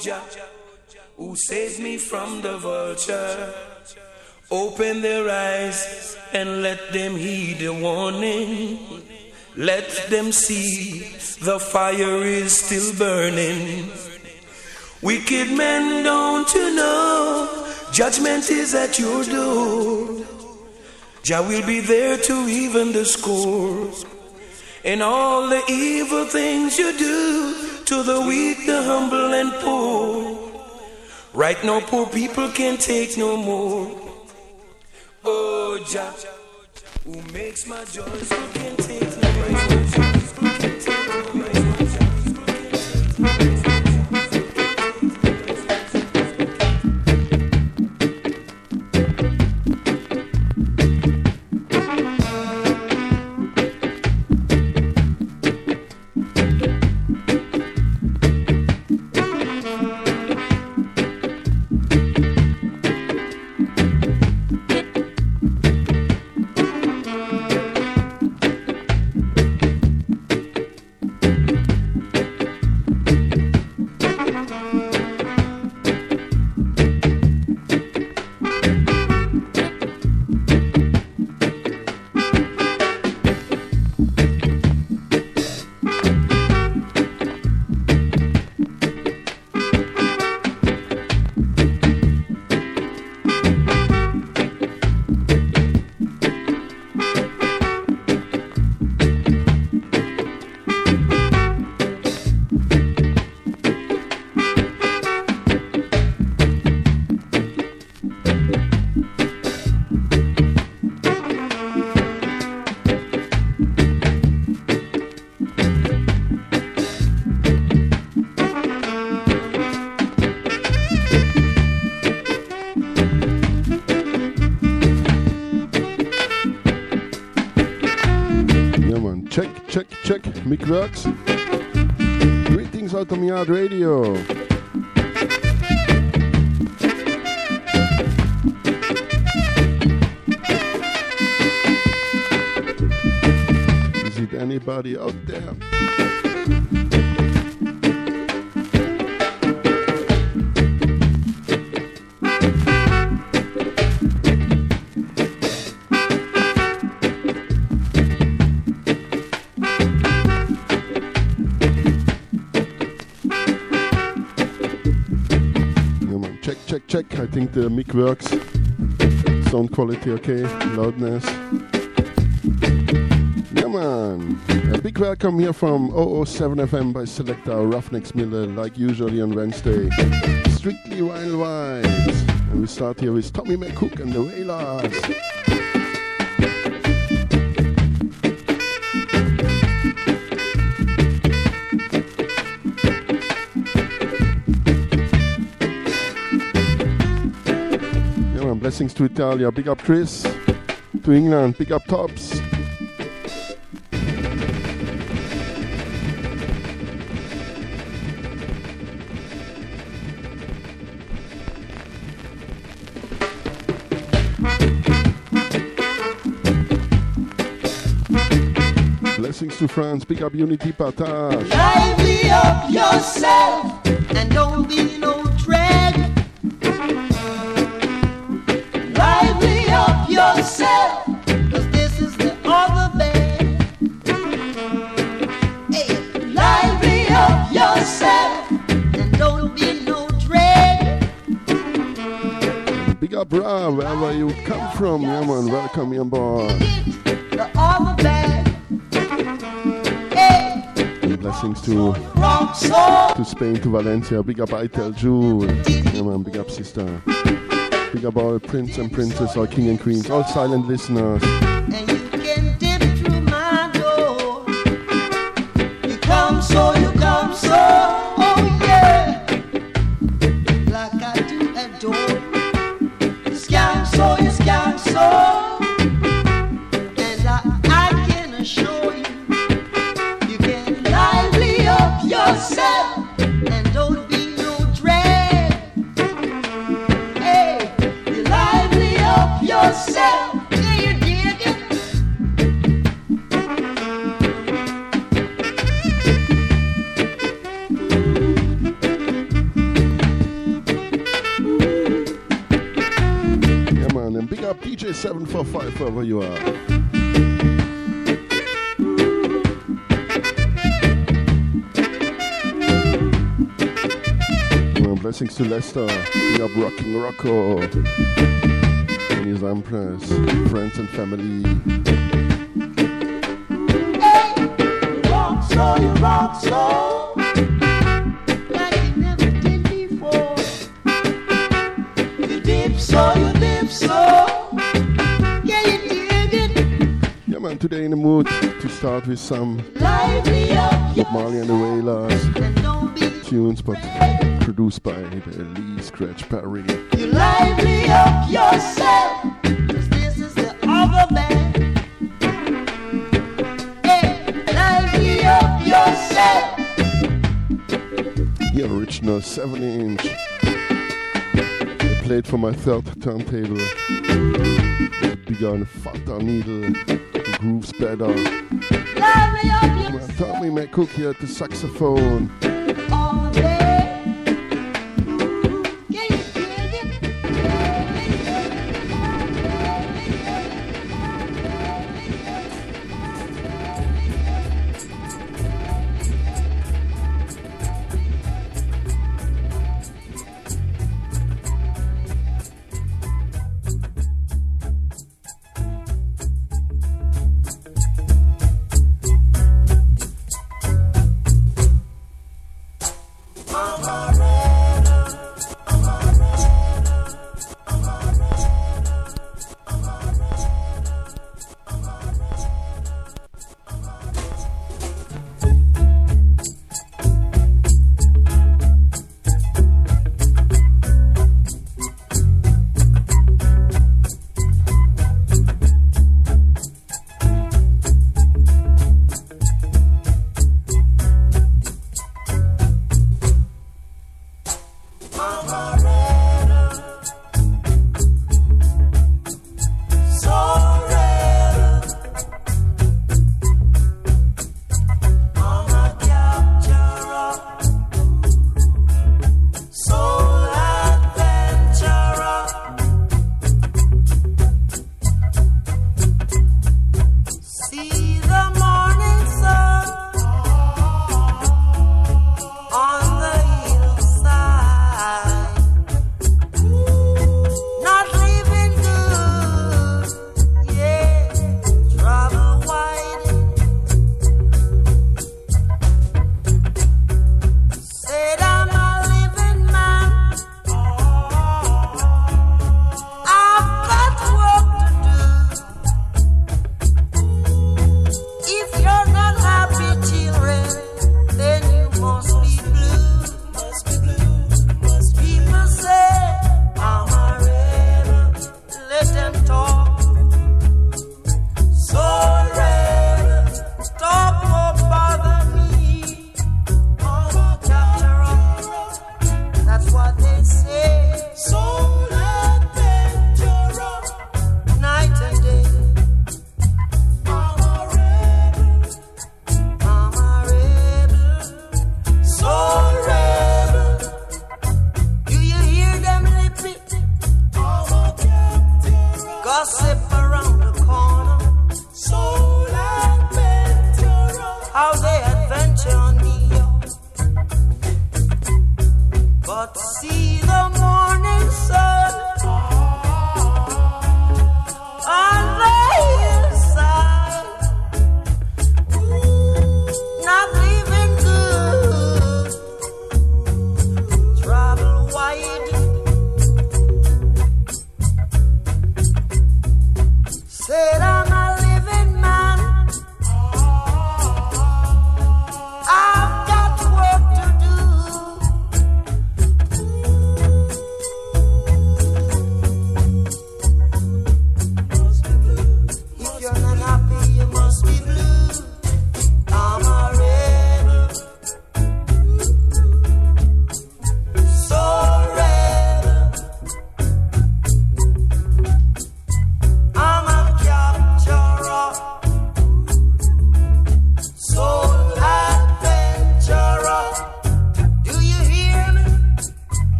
Jah, who saved me from the vulture. Open their eyes and let them heed the warning. Let them see the fire is still burning. Wicked men, don't you know? Judgment is at your door. Jah will be there to even the score. And all the evil things you do to the weak, the humble, and poor. Right now, poor people can't take no more. Oh, Jah, who makes my joys, who can take works. Greetings out on Yard Radio. Is it anybody out there? Think the mic works. Sound quality okay, loudness. Yeah man, a big welcome here from 007 FM by Selector Ruffneck Smille, like usually on Wednesday. Strictly Wild Vibes. And we start here with Tommy McCook and the Wailers. Blessings to Italia. Big up Chris. To England. Big up Tops. Blessings to France. Big up Unity Partage. Lively up yourself and don't be you come from, yeah man, welcome you. The other blessings to to Spain, to Valencia. Big up Itel Jewel. Yeah man, big up sister. Big up all prince and princess, all king and queens, all silent listeners. so you can dip through my door. You come so, to Lester. We up rocking Rocco. And his empress, friends and family. Hey, you rock so you rock so. Like you never did before. You dip so you dip so. Yeah, you dig it. Yeah, man, today in the mood start with some Lively up your Bob Marley and the Wailers and don't be tunes, but produced by the Lee Scratch Perry. You lively up yourself, 'cause this is the other. Hey, lively up yourself. The original 7 inch. I played for my third turntable. And fatter needle. Grooves better. Man, Tommy here at the saxophone.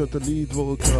Tasha, the lead vocal.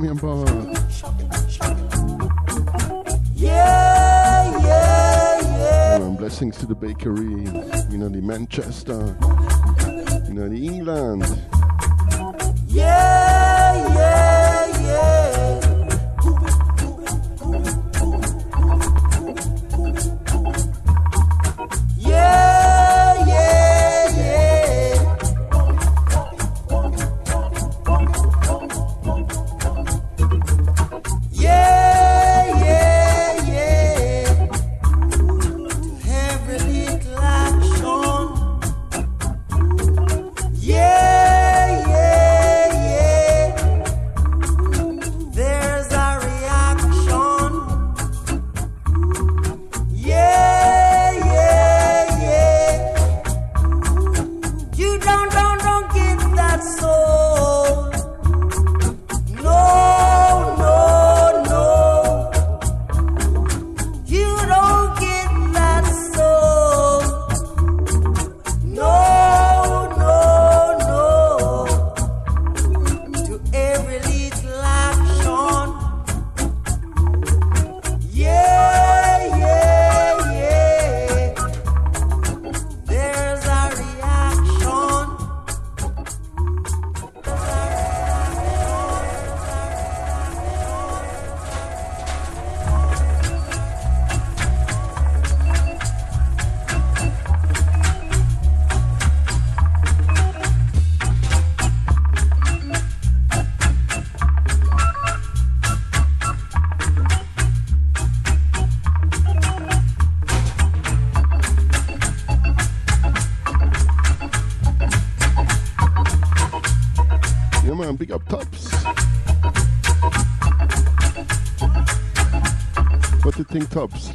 Breadwinners. Welcome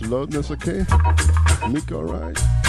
Loudness okay? Mic alright?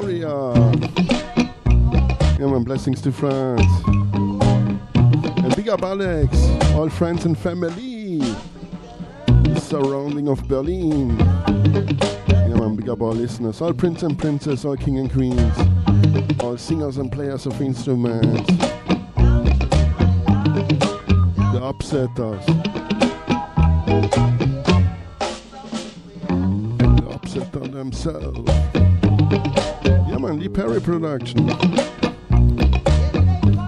Victoria. Yeah, man, blessings to France. And big up Alex, all friends and family. The surrounding of Berlin. Yeah, man, big up our listeners, all prince and princess, all king and queens, all singers and players of instruments. The upsetters. themselves. Perry production.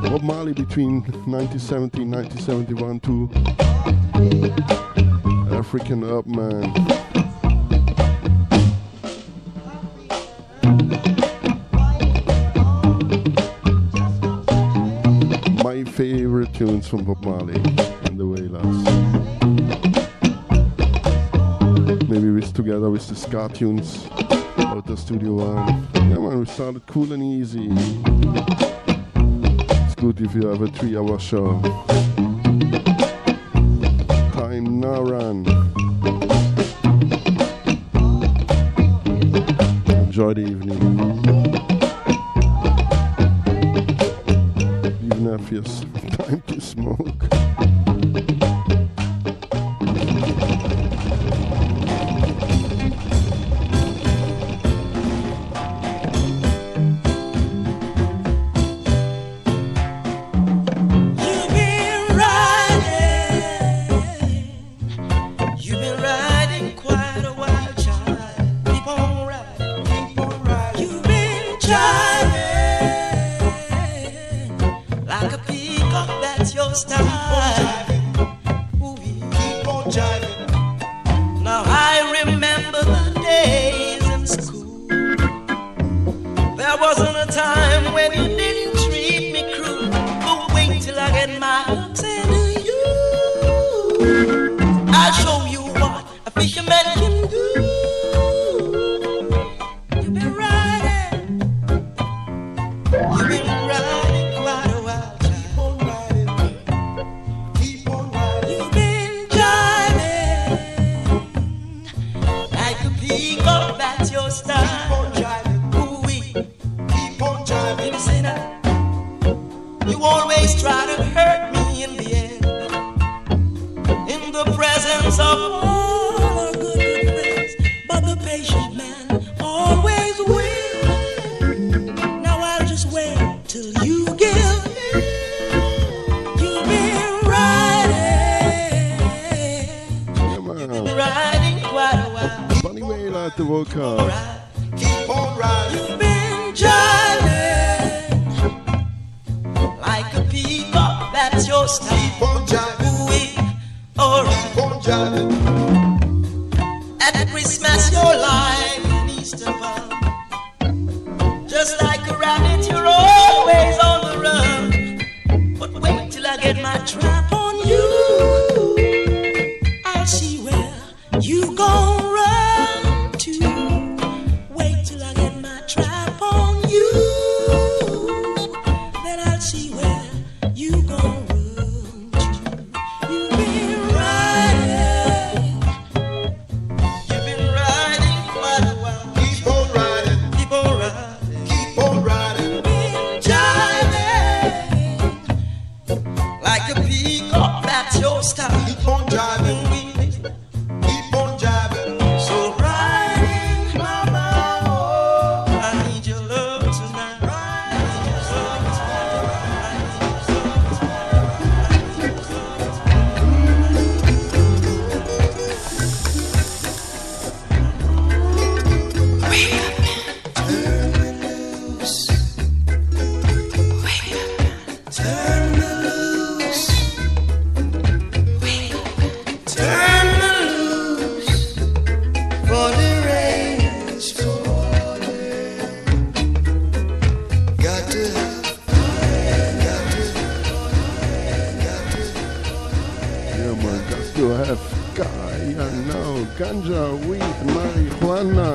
Bob Marley between 1970 and 1971 to African Herbsman. My favorite tunes from Bob Marley and the Wailers. Maybe with together with the ska tunes out the Studio One and we started cool and easy. It's good if you have a three hour show. Marijuana,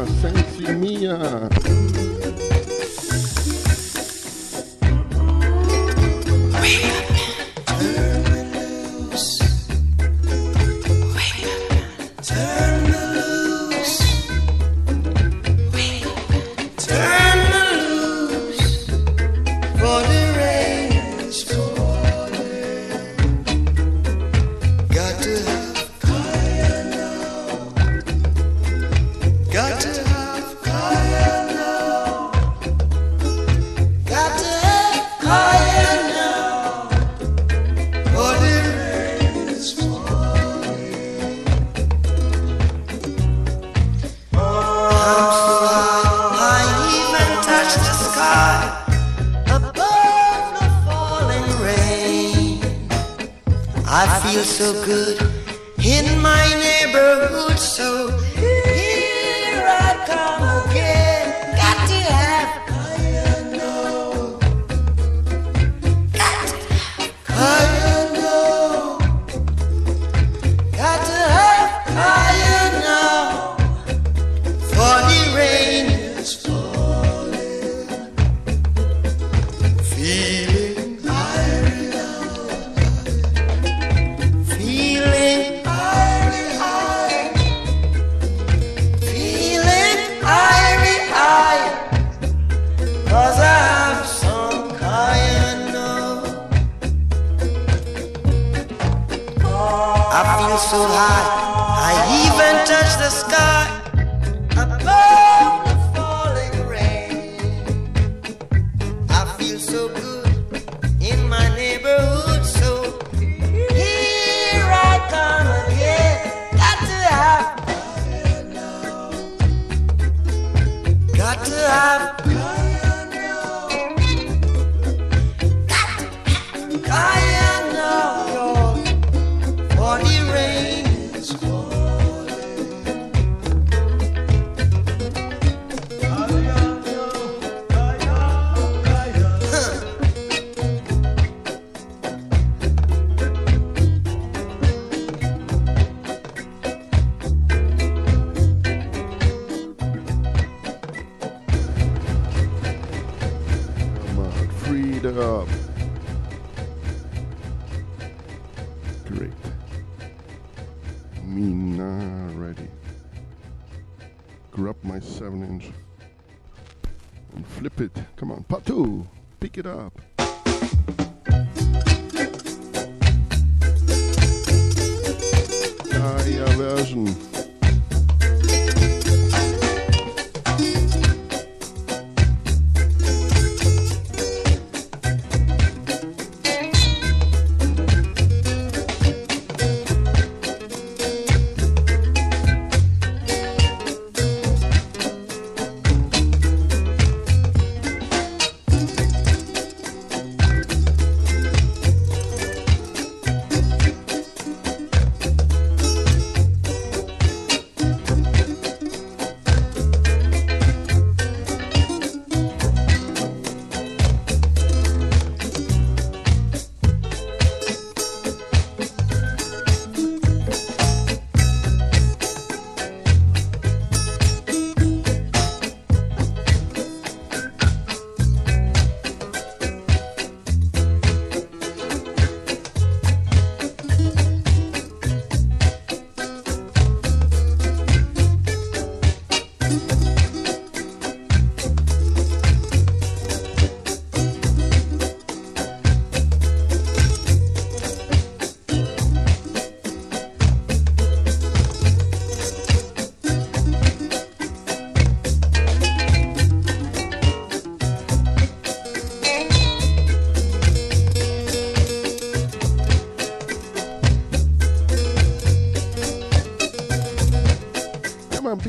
It up.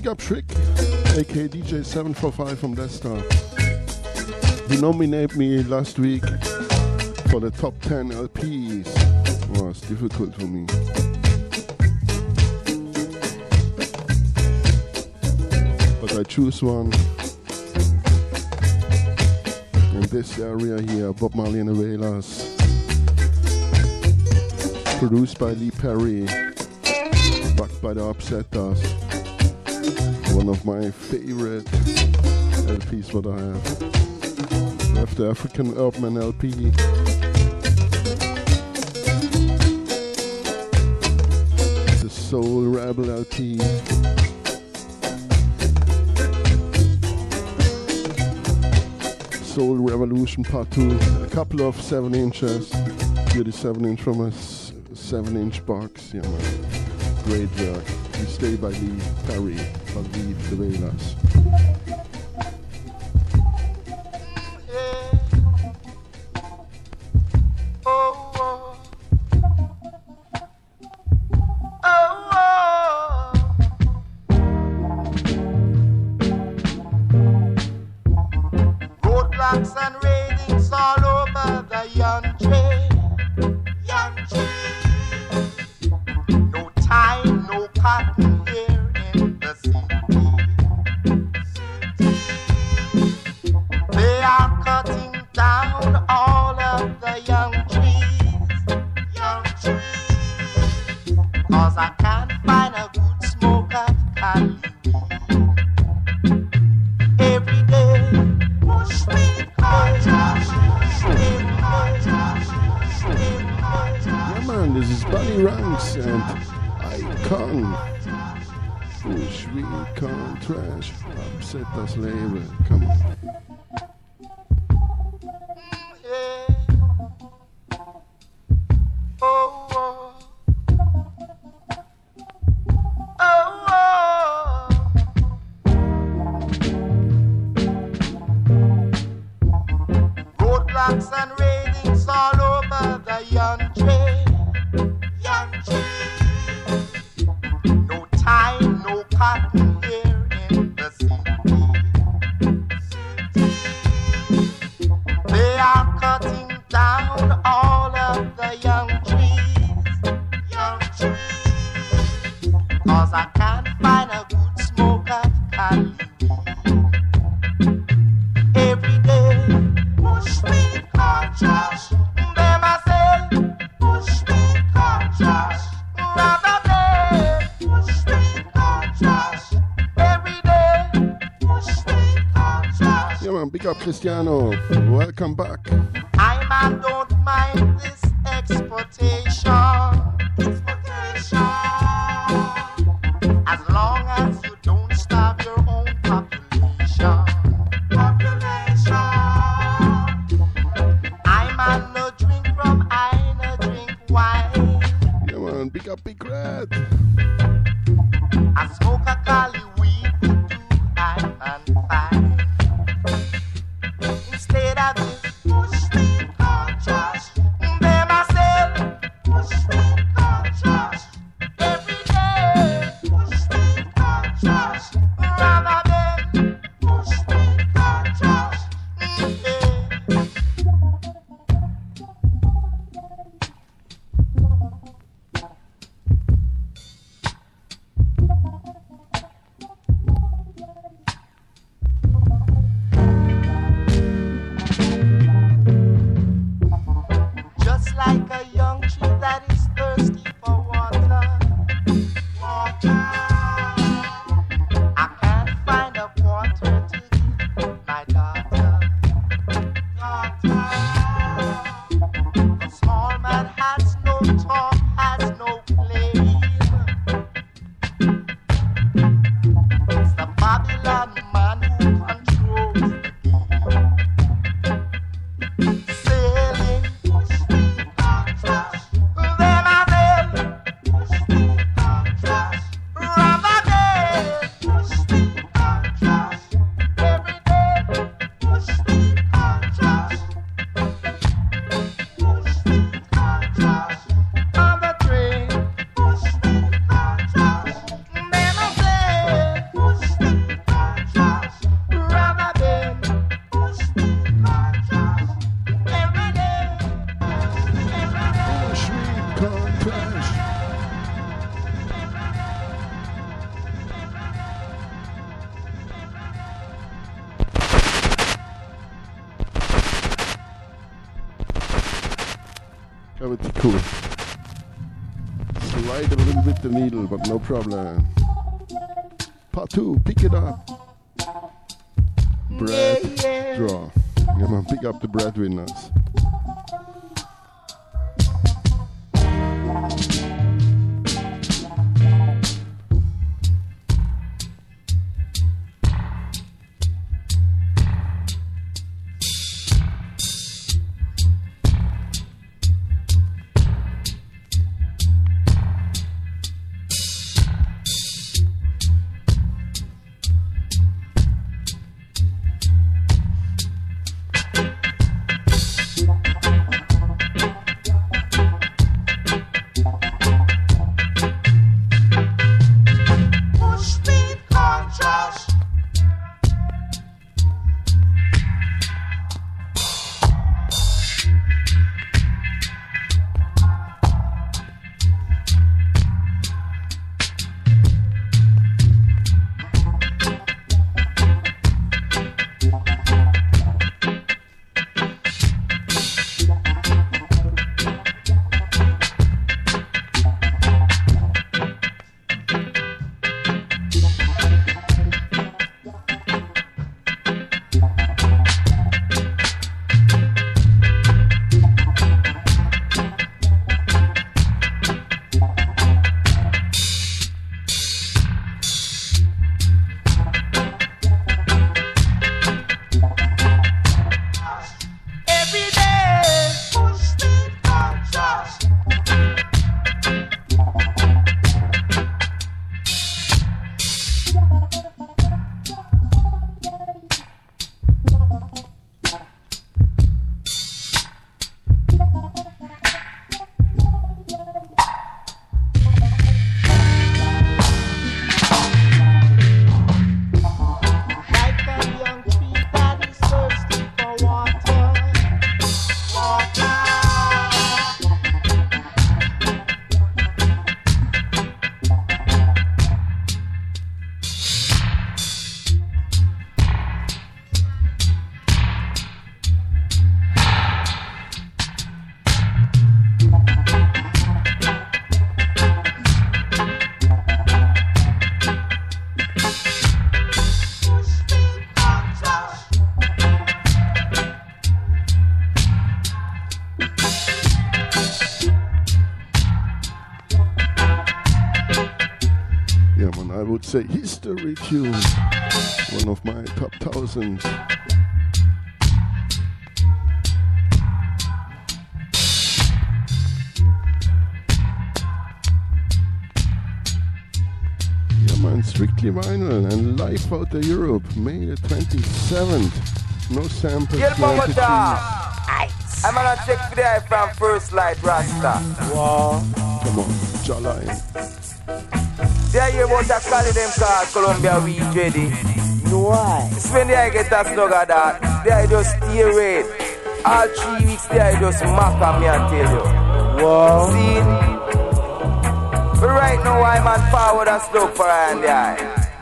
up Trick, aka DJ745 from Leicester. He nominated me last week for the top 10 LPs. Well, it's difficult for me. But I choose one. In this area here, Bob Marley and the Wailers. Produced by Lee Perry. Backed by the Upset one of my favorite LPs what I have. After have the African Herbsman LP. The Soul Rebel LP. Soul Revolution Part 2. A couple of 7 inches. Here the 7 inch from a 7 inch box. Yeah, man. Great work. You stay by the Perry. I'll the. Cristiano. Welcome back. like a young tree that is thirsty for water. Problem. Man, I would say history tune. One of my top thousands. Yeah, man, strictly vinyl and live out of Europe, May the 27th. No samples. Kill no Mama MP3s. I'm gonna check for the eye from First Light Rasta. Wow. Come on, Jawline. They hear about a call them called Columbia Weed Ready. No why? It's when they get a snug of that. They just stay red. All three weeks they just mock on me and tell you. Wow. See? But right now I'm on forward and slug for eye and the eye.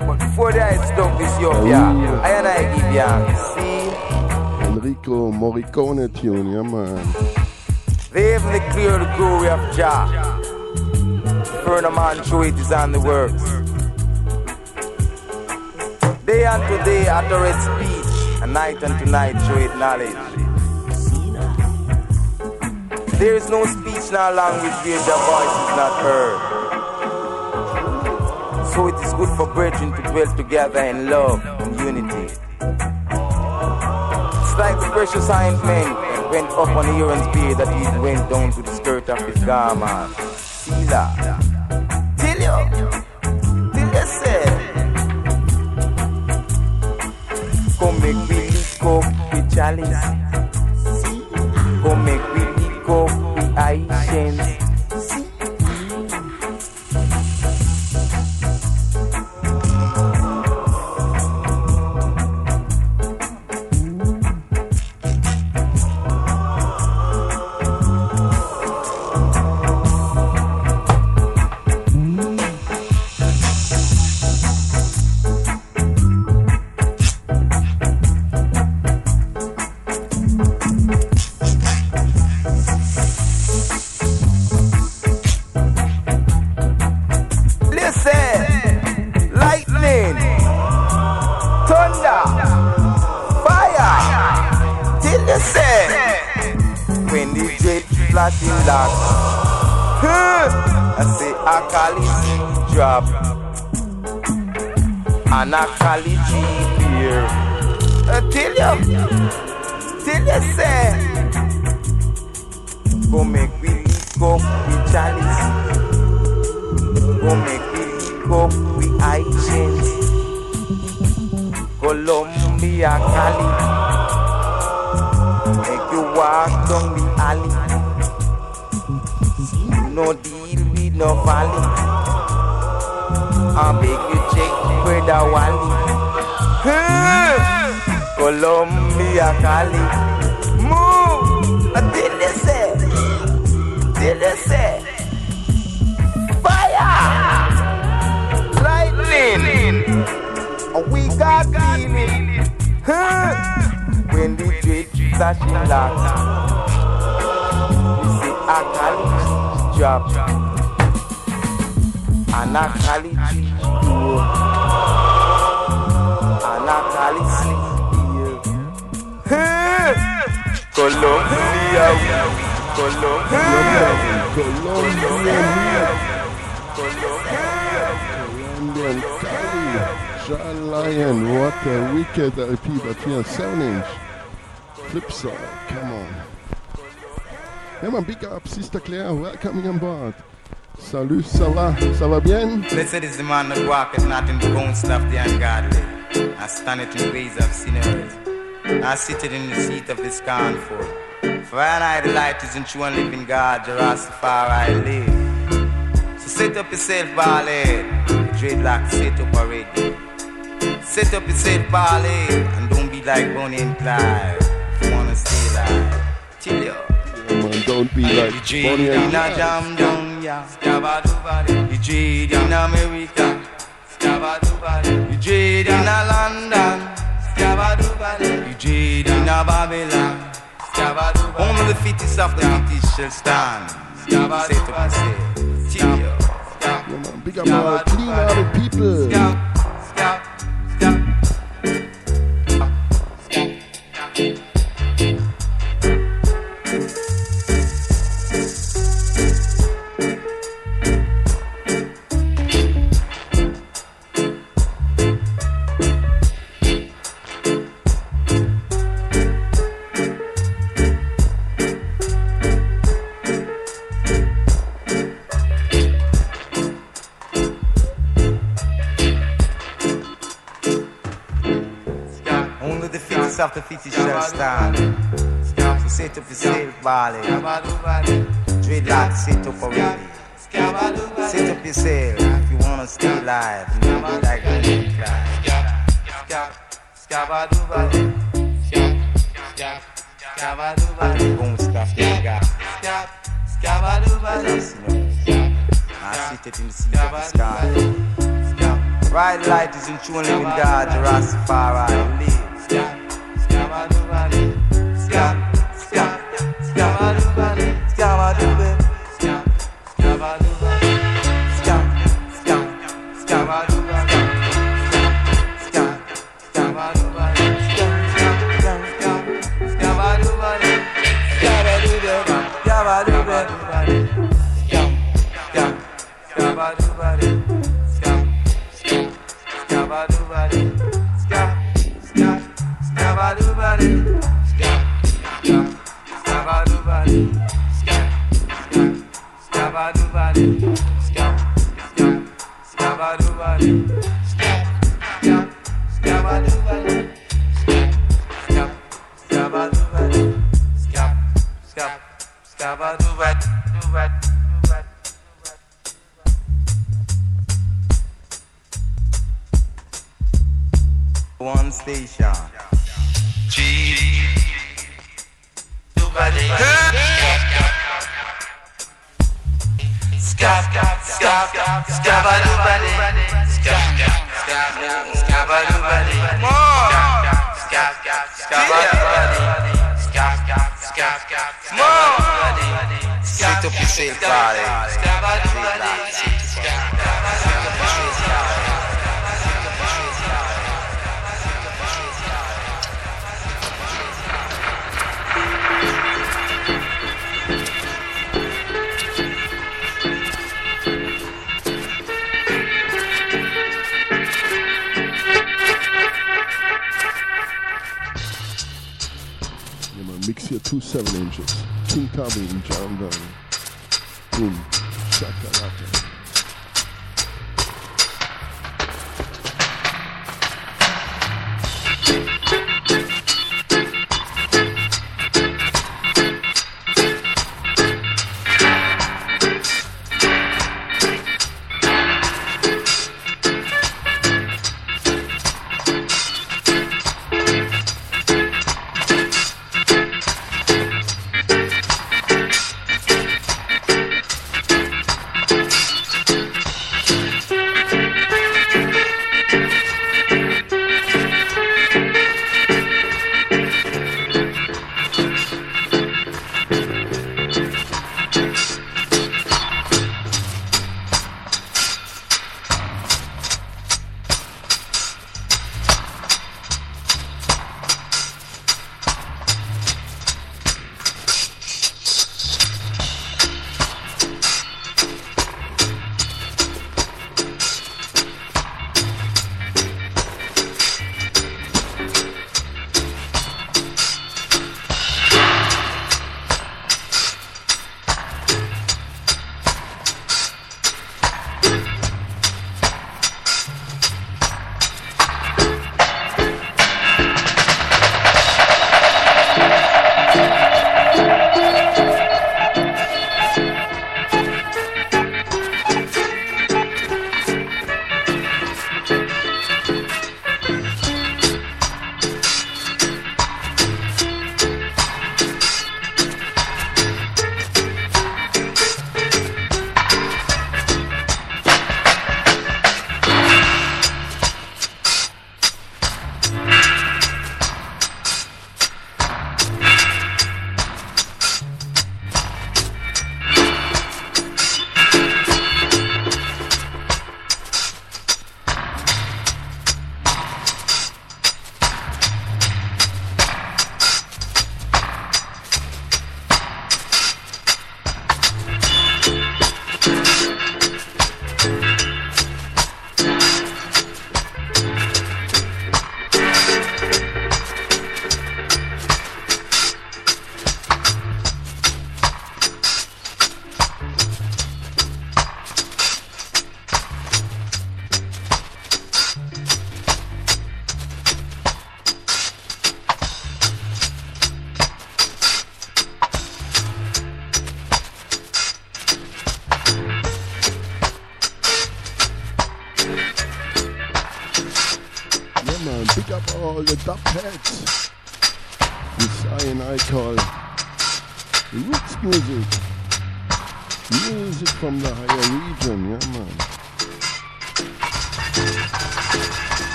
But before the eye slug this young, yeah. Oh, I and I give ya. See? Enrico Morricone tune, yeah, man. They even declare the glory of Jah. Further man show it is on the works. Day unto day utter its speech, and night unto night show it knowledge. There is no speech nor language where the voice is not heard. So it is good for brethren to dwell together in love and unity. It's like the precious ointment that went up on Aaron's beard that he went down to the skirt of his garment. Sila. We lick up with chalice. Come make we lick But 7 inch. Flip side, come on. Yeah man, big up Sister Claire, welcoming on board. Salut, ça va? Ça va bien? Blessed is the man that walketh not in the bones of the ungodly, I standeth in the ways of sinners, I sitteth in the seat of the scornful. For I and the light is in true and living God, Jerastafari I live. So set up yourself, ballhead, dreadlock, set up already. Set up yourself, and don't be like Bonnie and Clyde. Wanna stay alive, chill yo. Yeah, man, don't be like Bonnie and in a Clyde. jam down, yeah. Scabba-doo-ba-dee. You dread in America. Scabba-doo-ba-dee. You dread in London. Scabba-doo-ba-dee. You dread in Babylon. Scabba-doo-ba-dee. Only the fittest of the fittest shall stand. Say to be said. Yeah man, big up all clean-hearted people. Scab, I two seven inches. King Tommy and John Gunn. Boom. Shakalaka.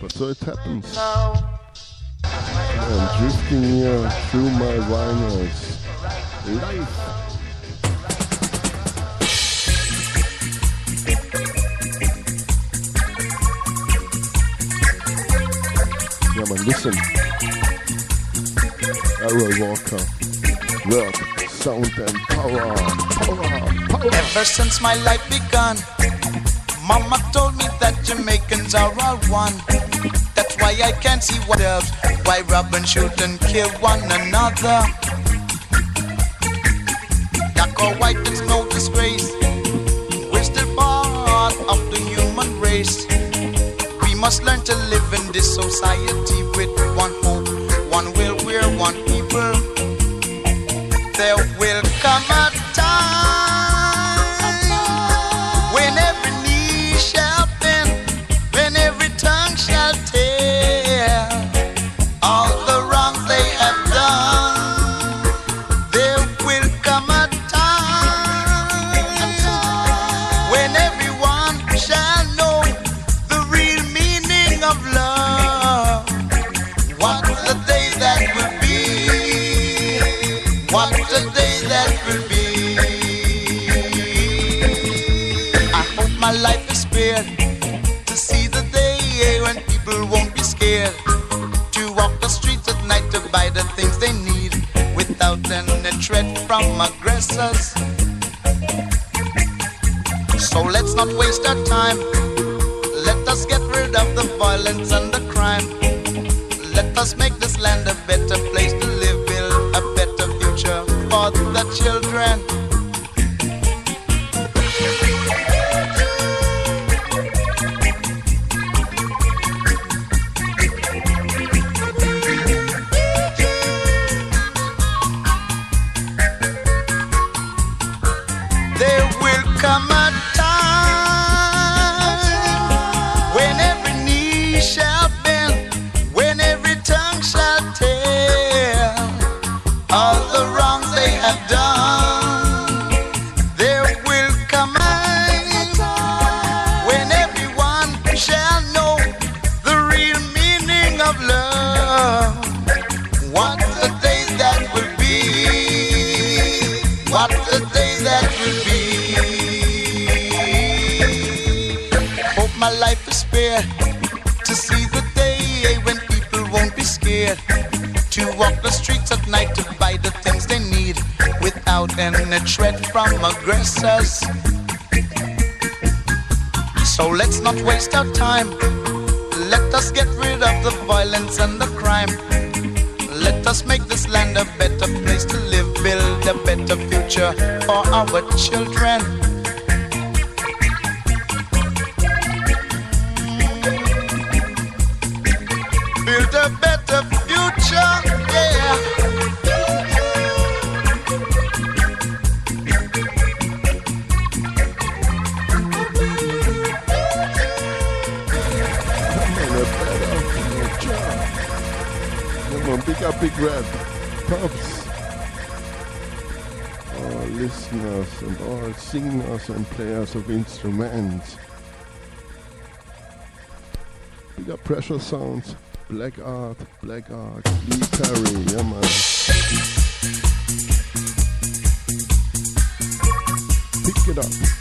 but so it happens. I'm drifting here through my vinyls. Life. Yeah, man, listen. Errol Walker. Work, sound, and power. Power, power. Ever since my life began. why I can't see what else. Why rob and shoot and kill one another. Black or white, there's no disgrace. We're still part of the human race. We must learn to live in this society with one hope, one will, we're one people. There will come a So let's not waste our time. Let us get rid of the violence and the crime. Let us make this land a better waste our time. Let us get rid of the violence and the crime. Let us make this land a better place to live, build a better future for our children. And players of instruments. Big up Pressure Sounds, Black Art, Black Art, Lee Perry, yeah man. Pick it up.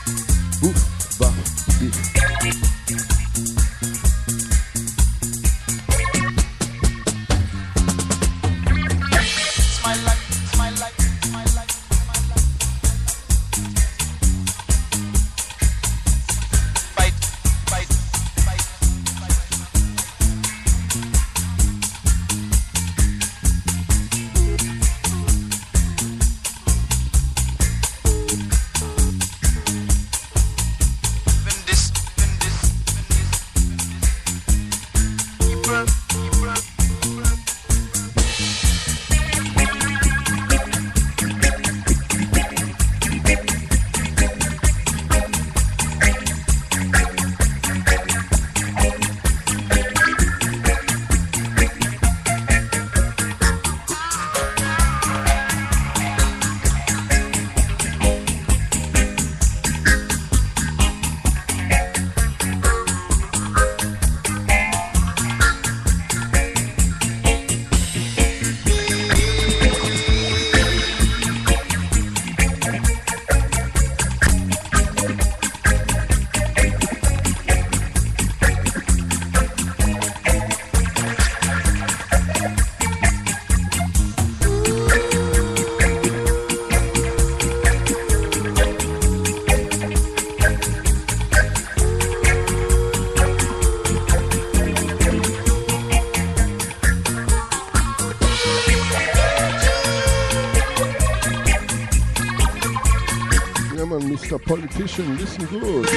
Mr. Politician, listen good.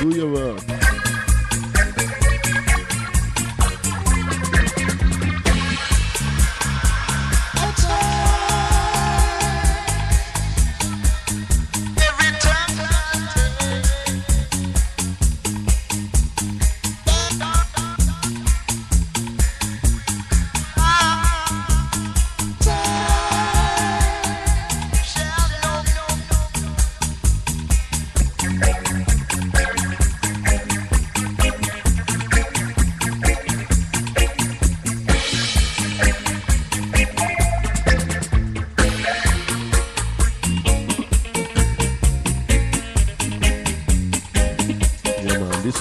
Do your work.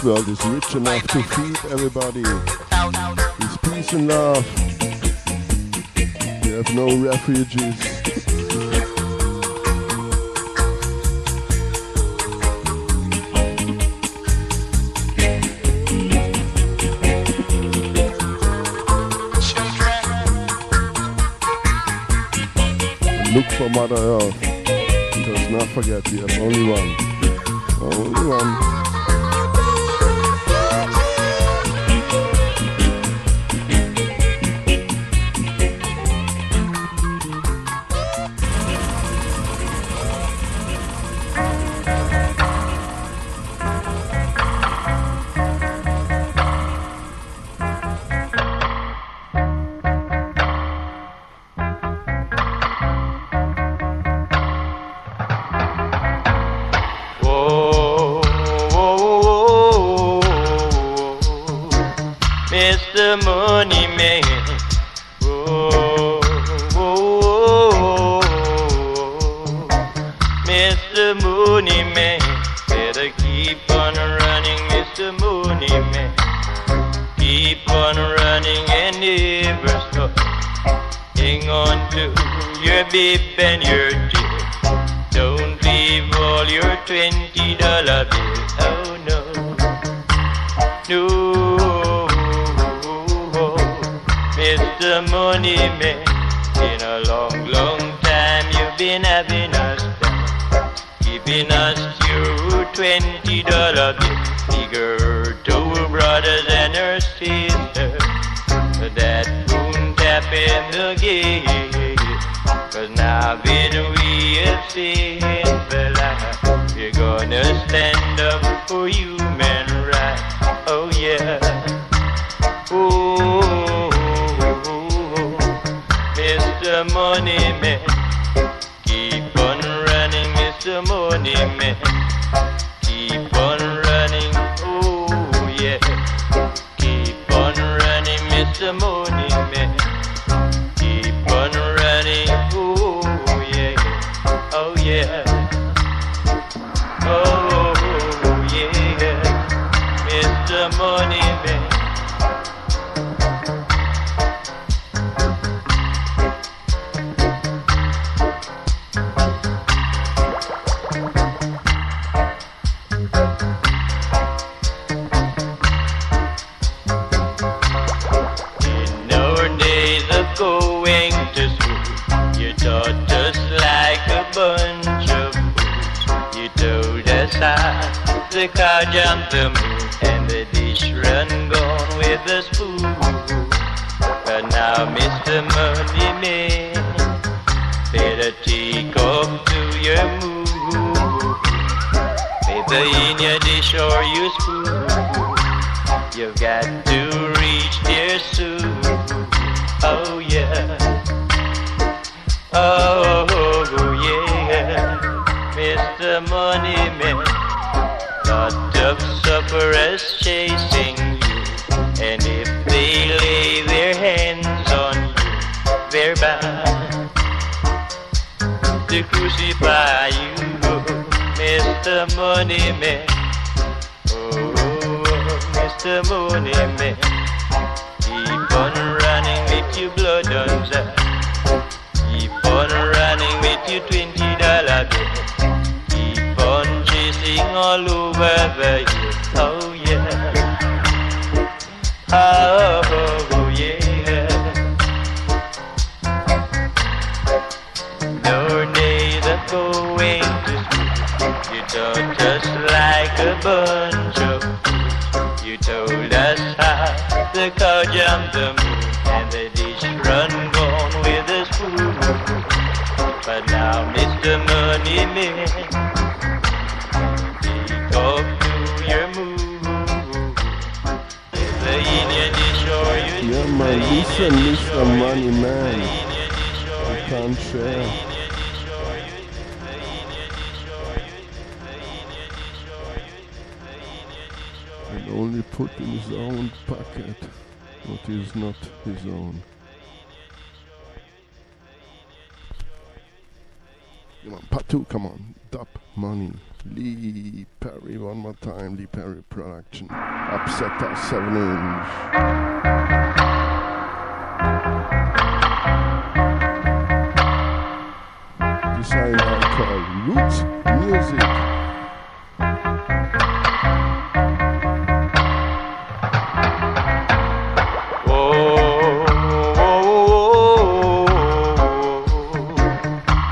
World is rich enough to feed everybody. It's peace and love. We have no refugees. Look for Mother Earth. Because not forget, we have only one. Only one.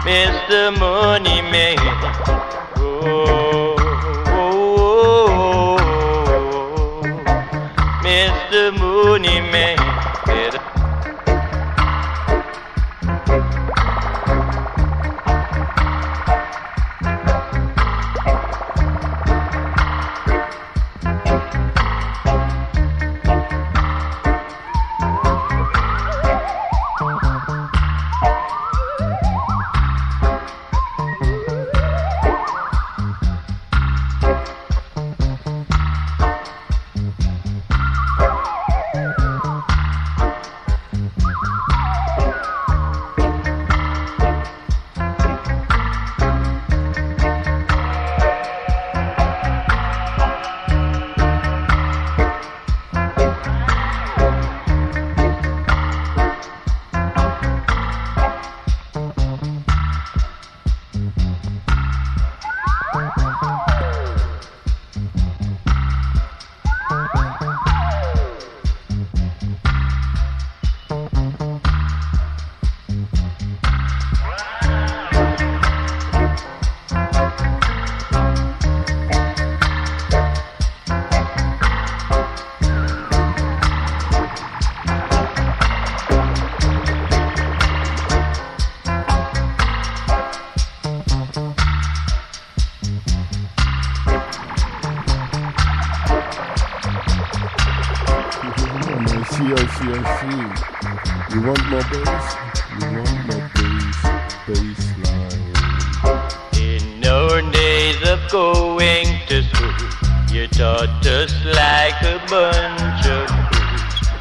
Mr. money man. Oh, oh, oh, oh, oh. Mr. Money Man.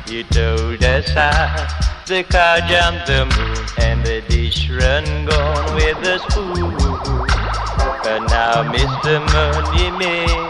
You told us how the car jumped the moon and the dish run gone with the spoon. But now, Mr. Money Man.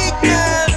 weekend.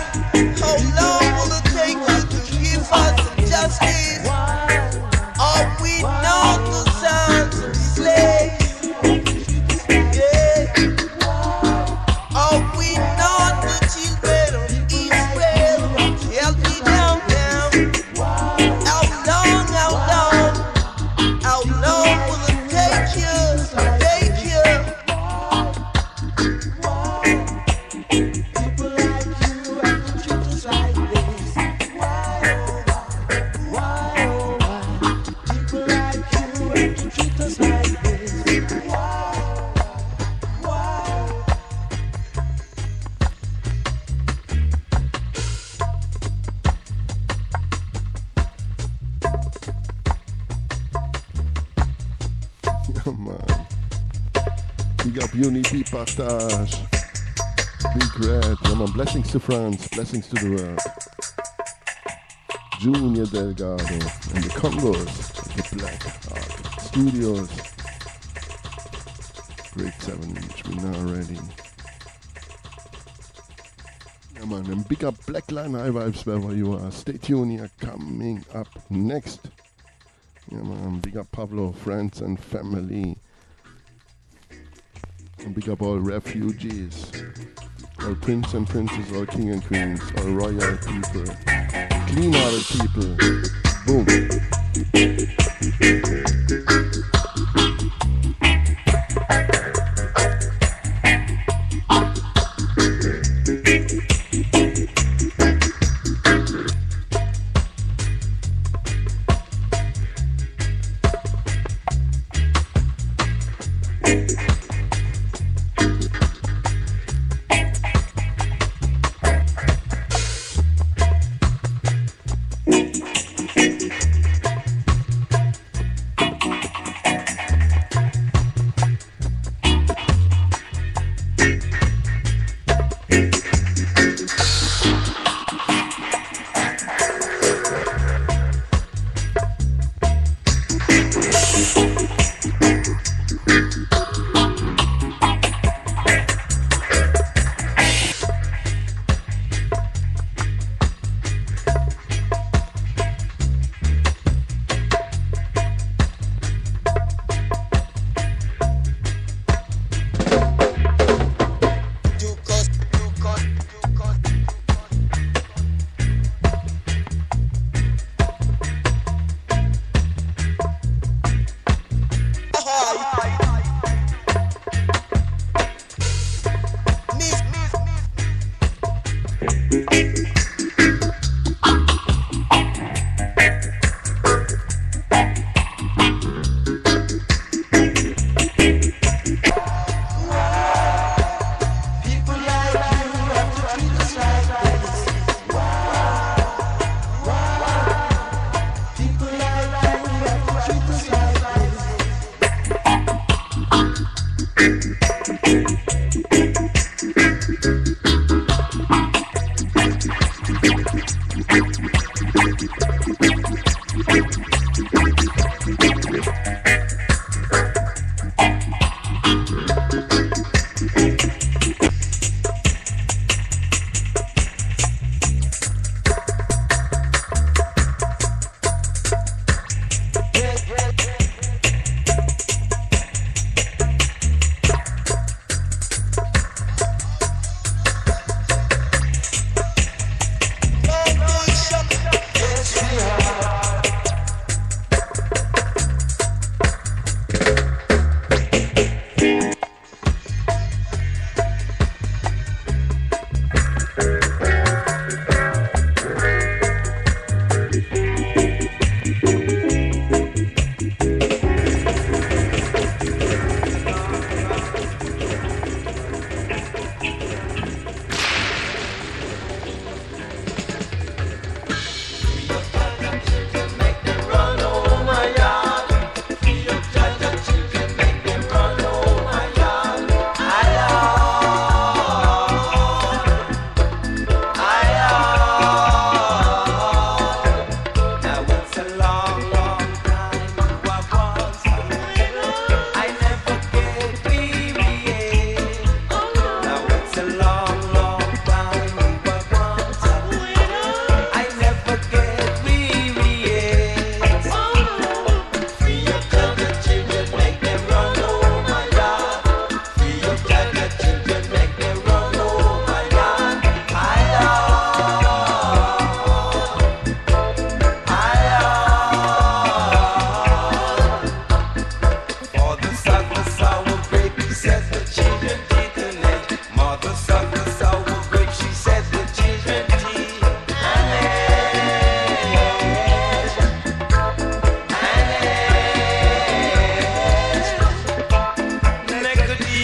To France. Blessings to the world. Junior Delgado and the Congos. The Black Ark Studios. Great 7 inch. we're now ready. Yeah, man. And big up Blackline High Vibes wherever you are. Stay tuned here. Coming up next. Yeah, man. Big up Pablo, friends, and family. And big up all refugees, all prince and princess, all king and queens, all royal people, clean-hearted people. Boom.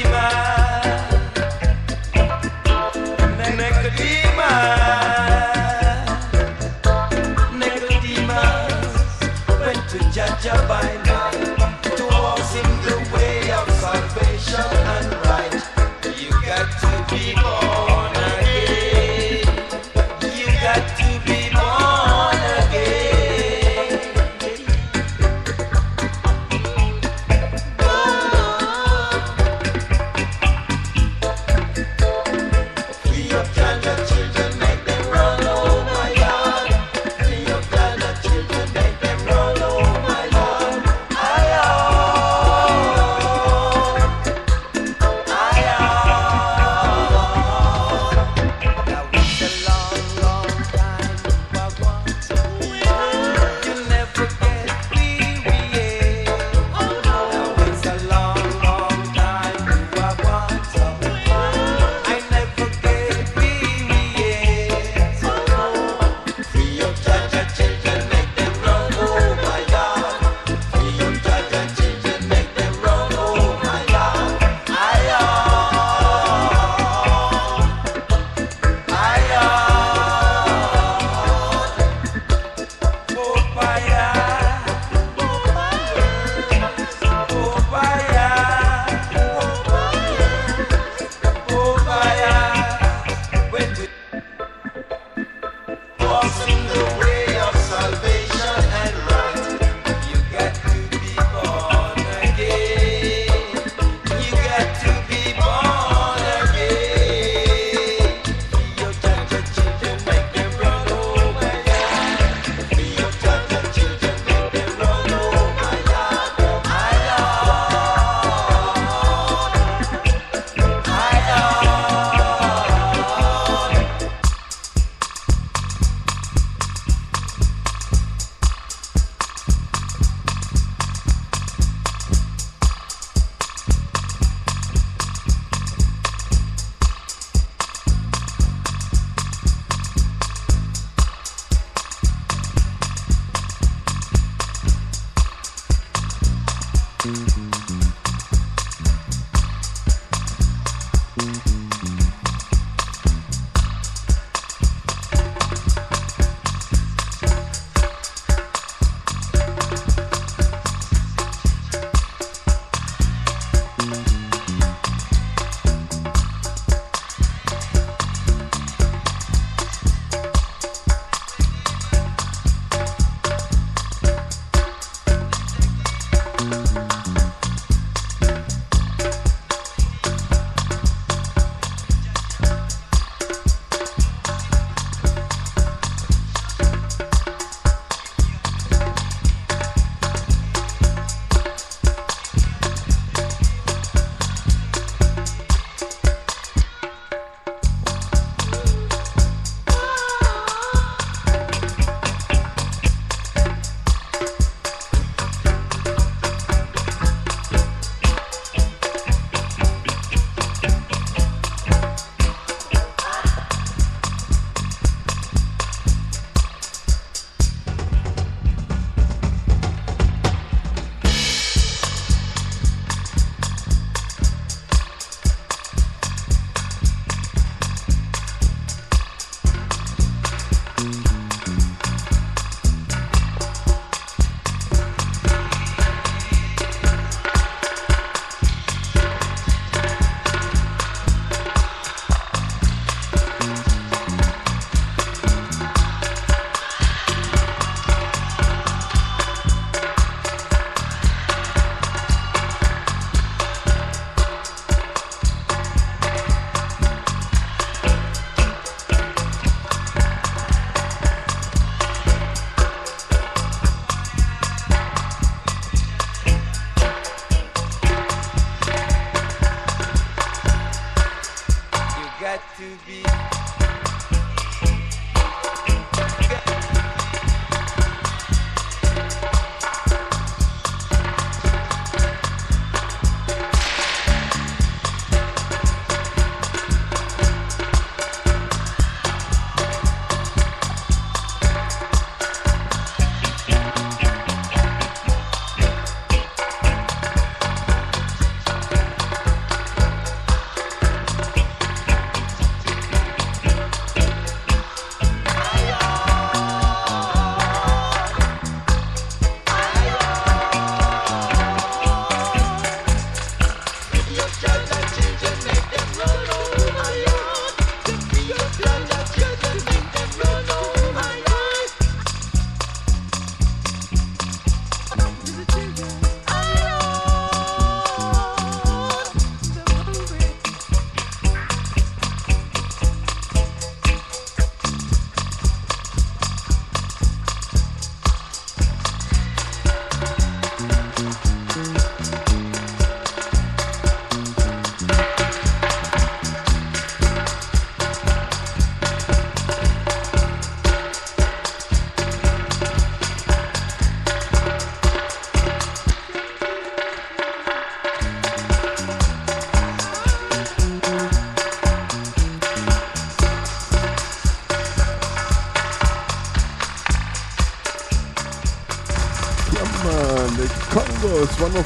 smile.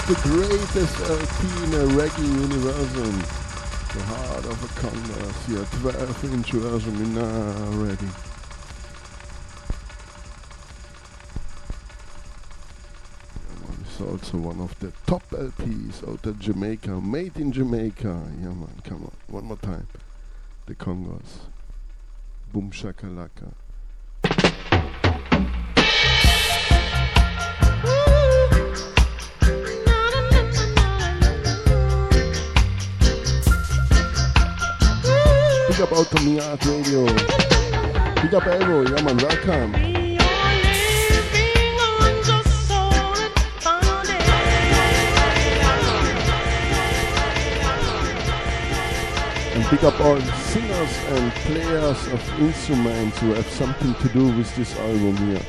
The greatest LP in the reggae universum. The heart of a Congos, yeah, 12 inch version in uh, already. Man, It's also one of the top LPs out of Jamaica, made in Jamaica. Yeah, man, come on, one more time. The Congos. Boom shakalaka. Up to Mi Yard Radio. Big up Elvo, yeah man, welcome. And big up all singers and players of instruments who have something to do with this album here.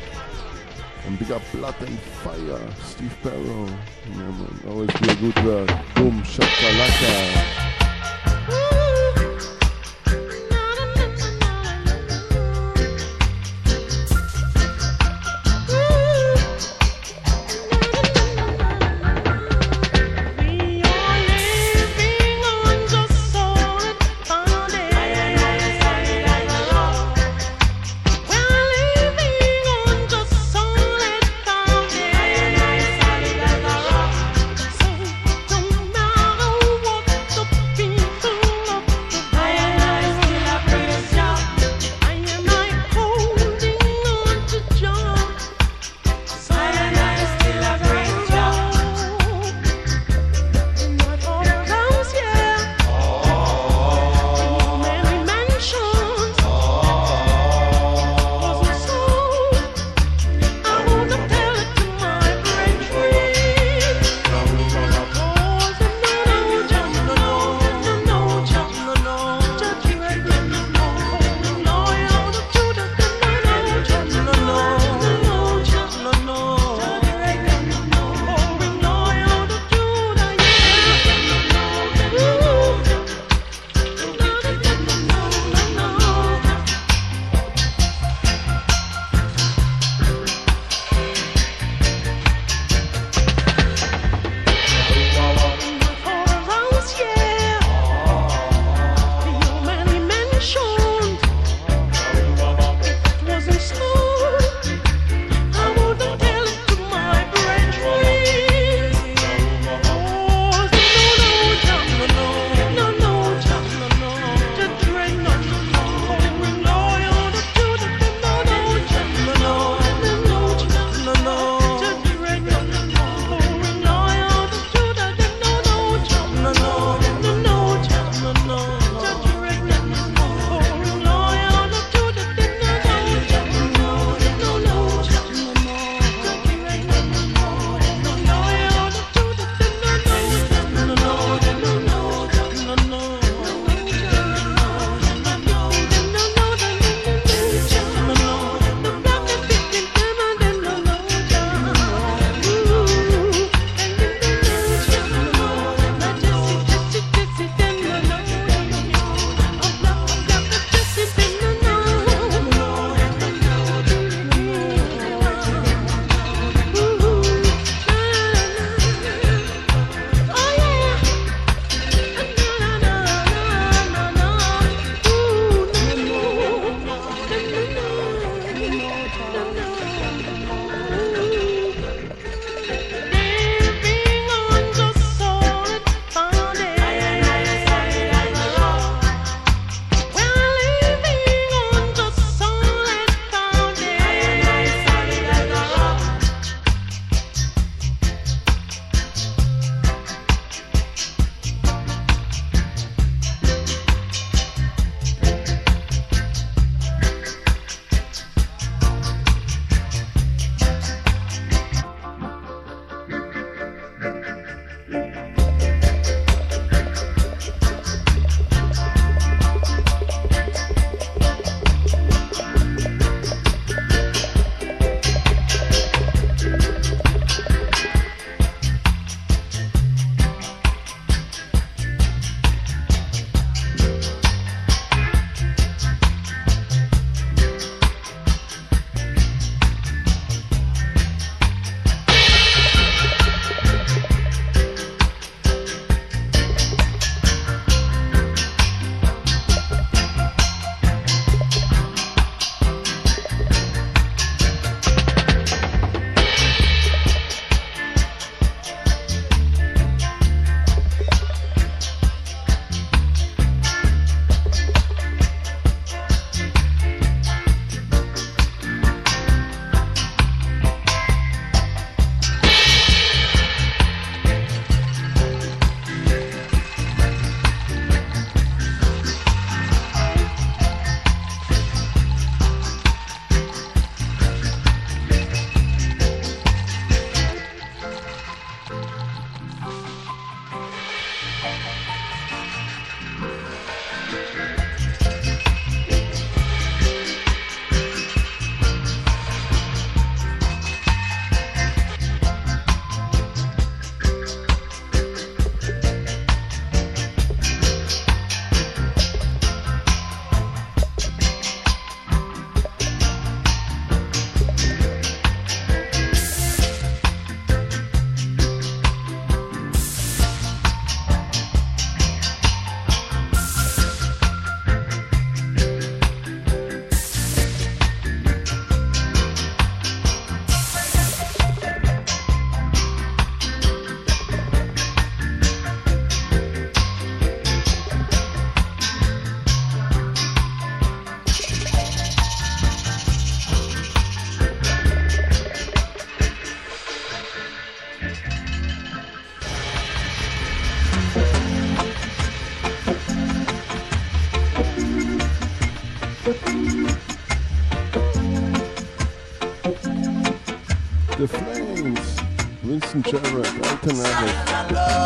And big up Blood and Fire, Steve Barrow. Yeah man, always do a good work. Boom, shakalaka. listen to Eric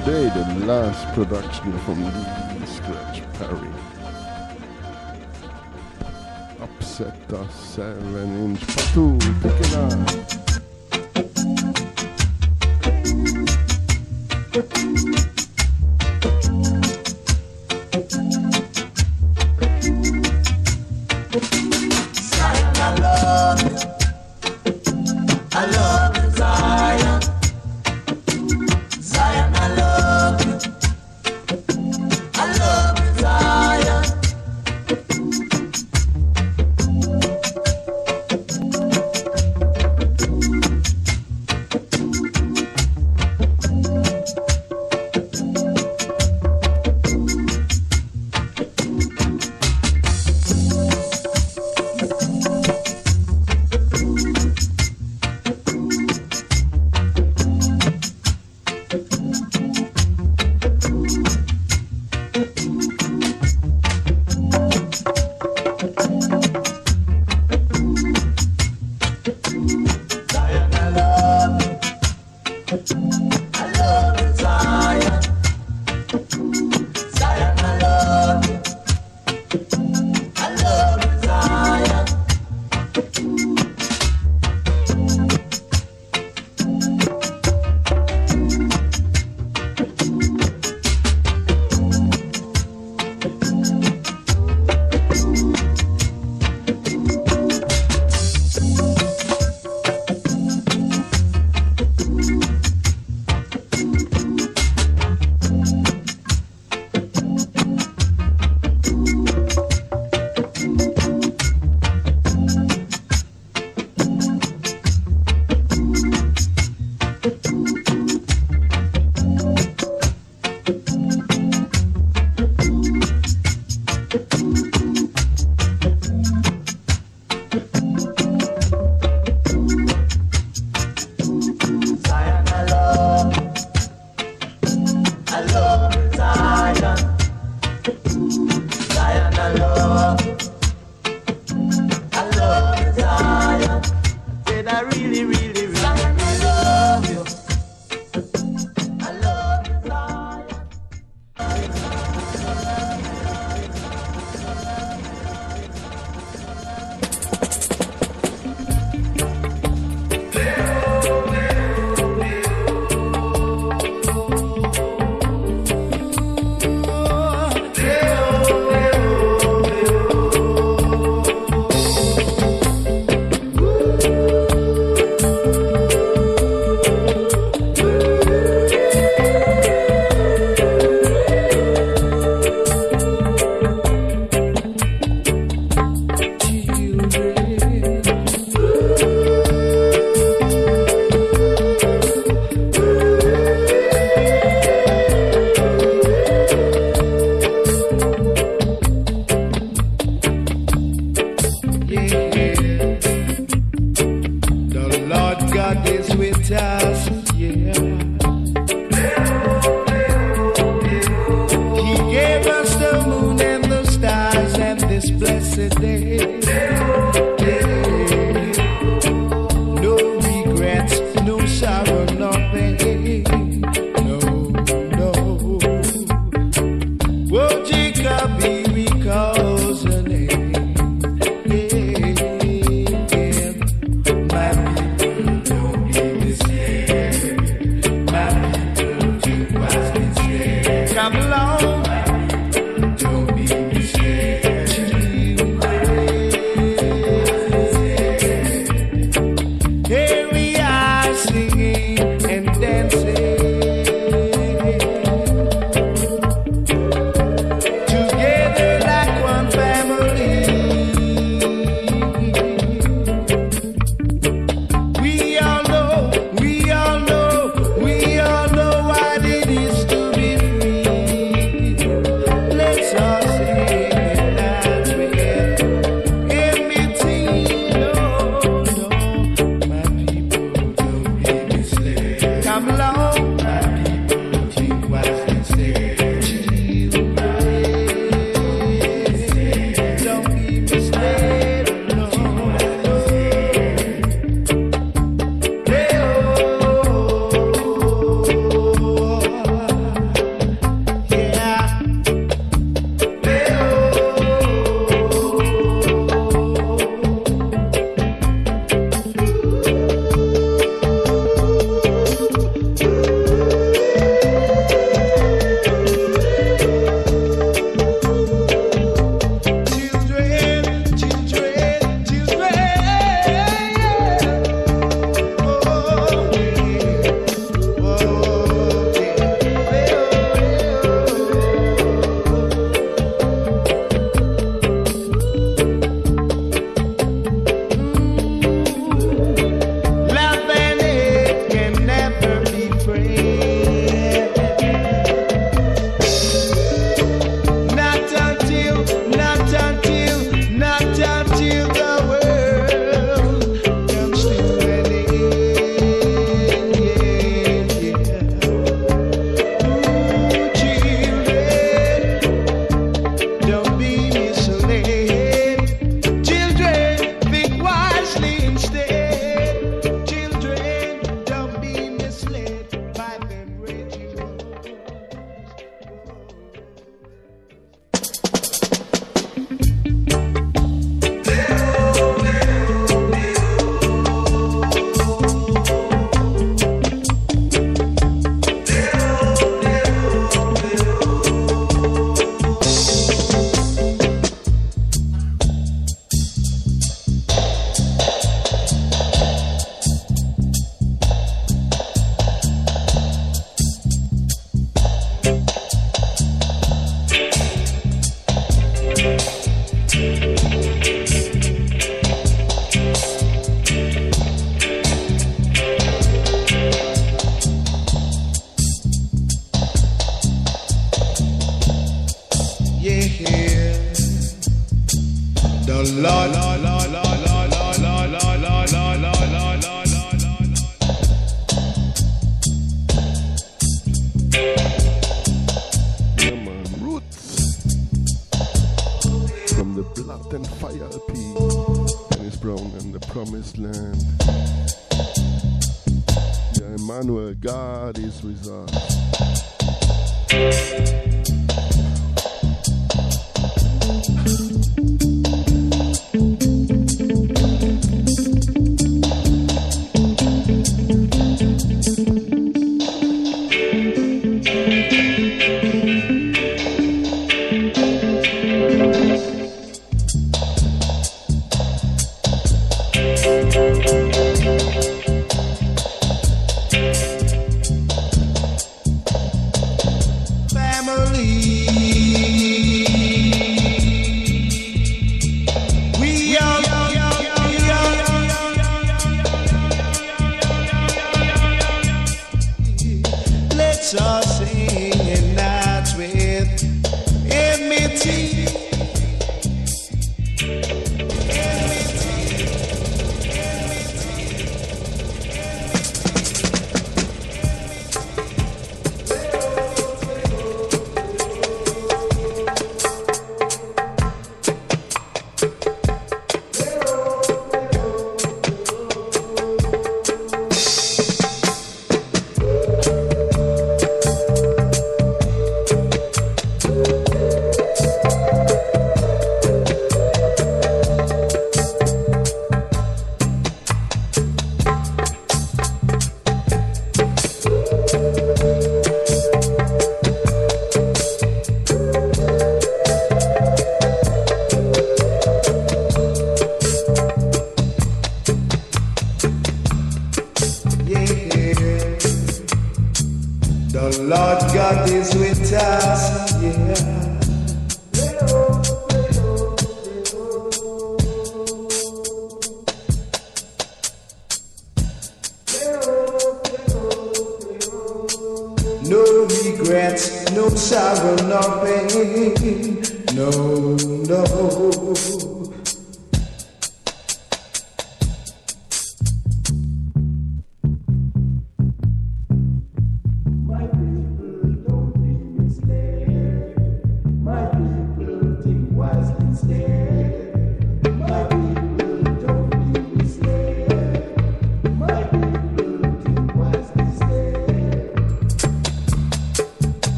today the last production from from the Blood and Fire LP, Dennis Brown and the Promised Land. Yeah, Emmanuel, God is with us.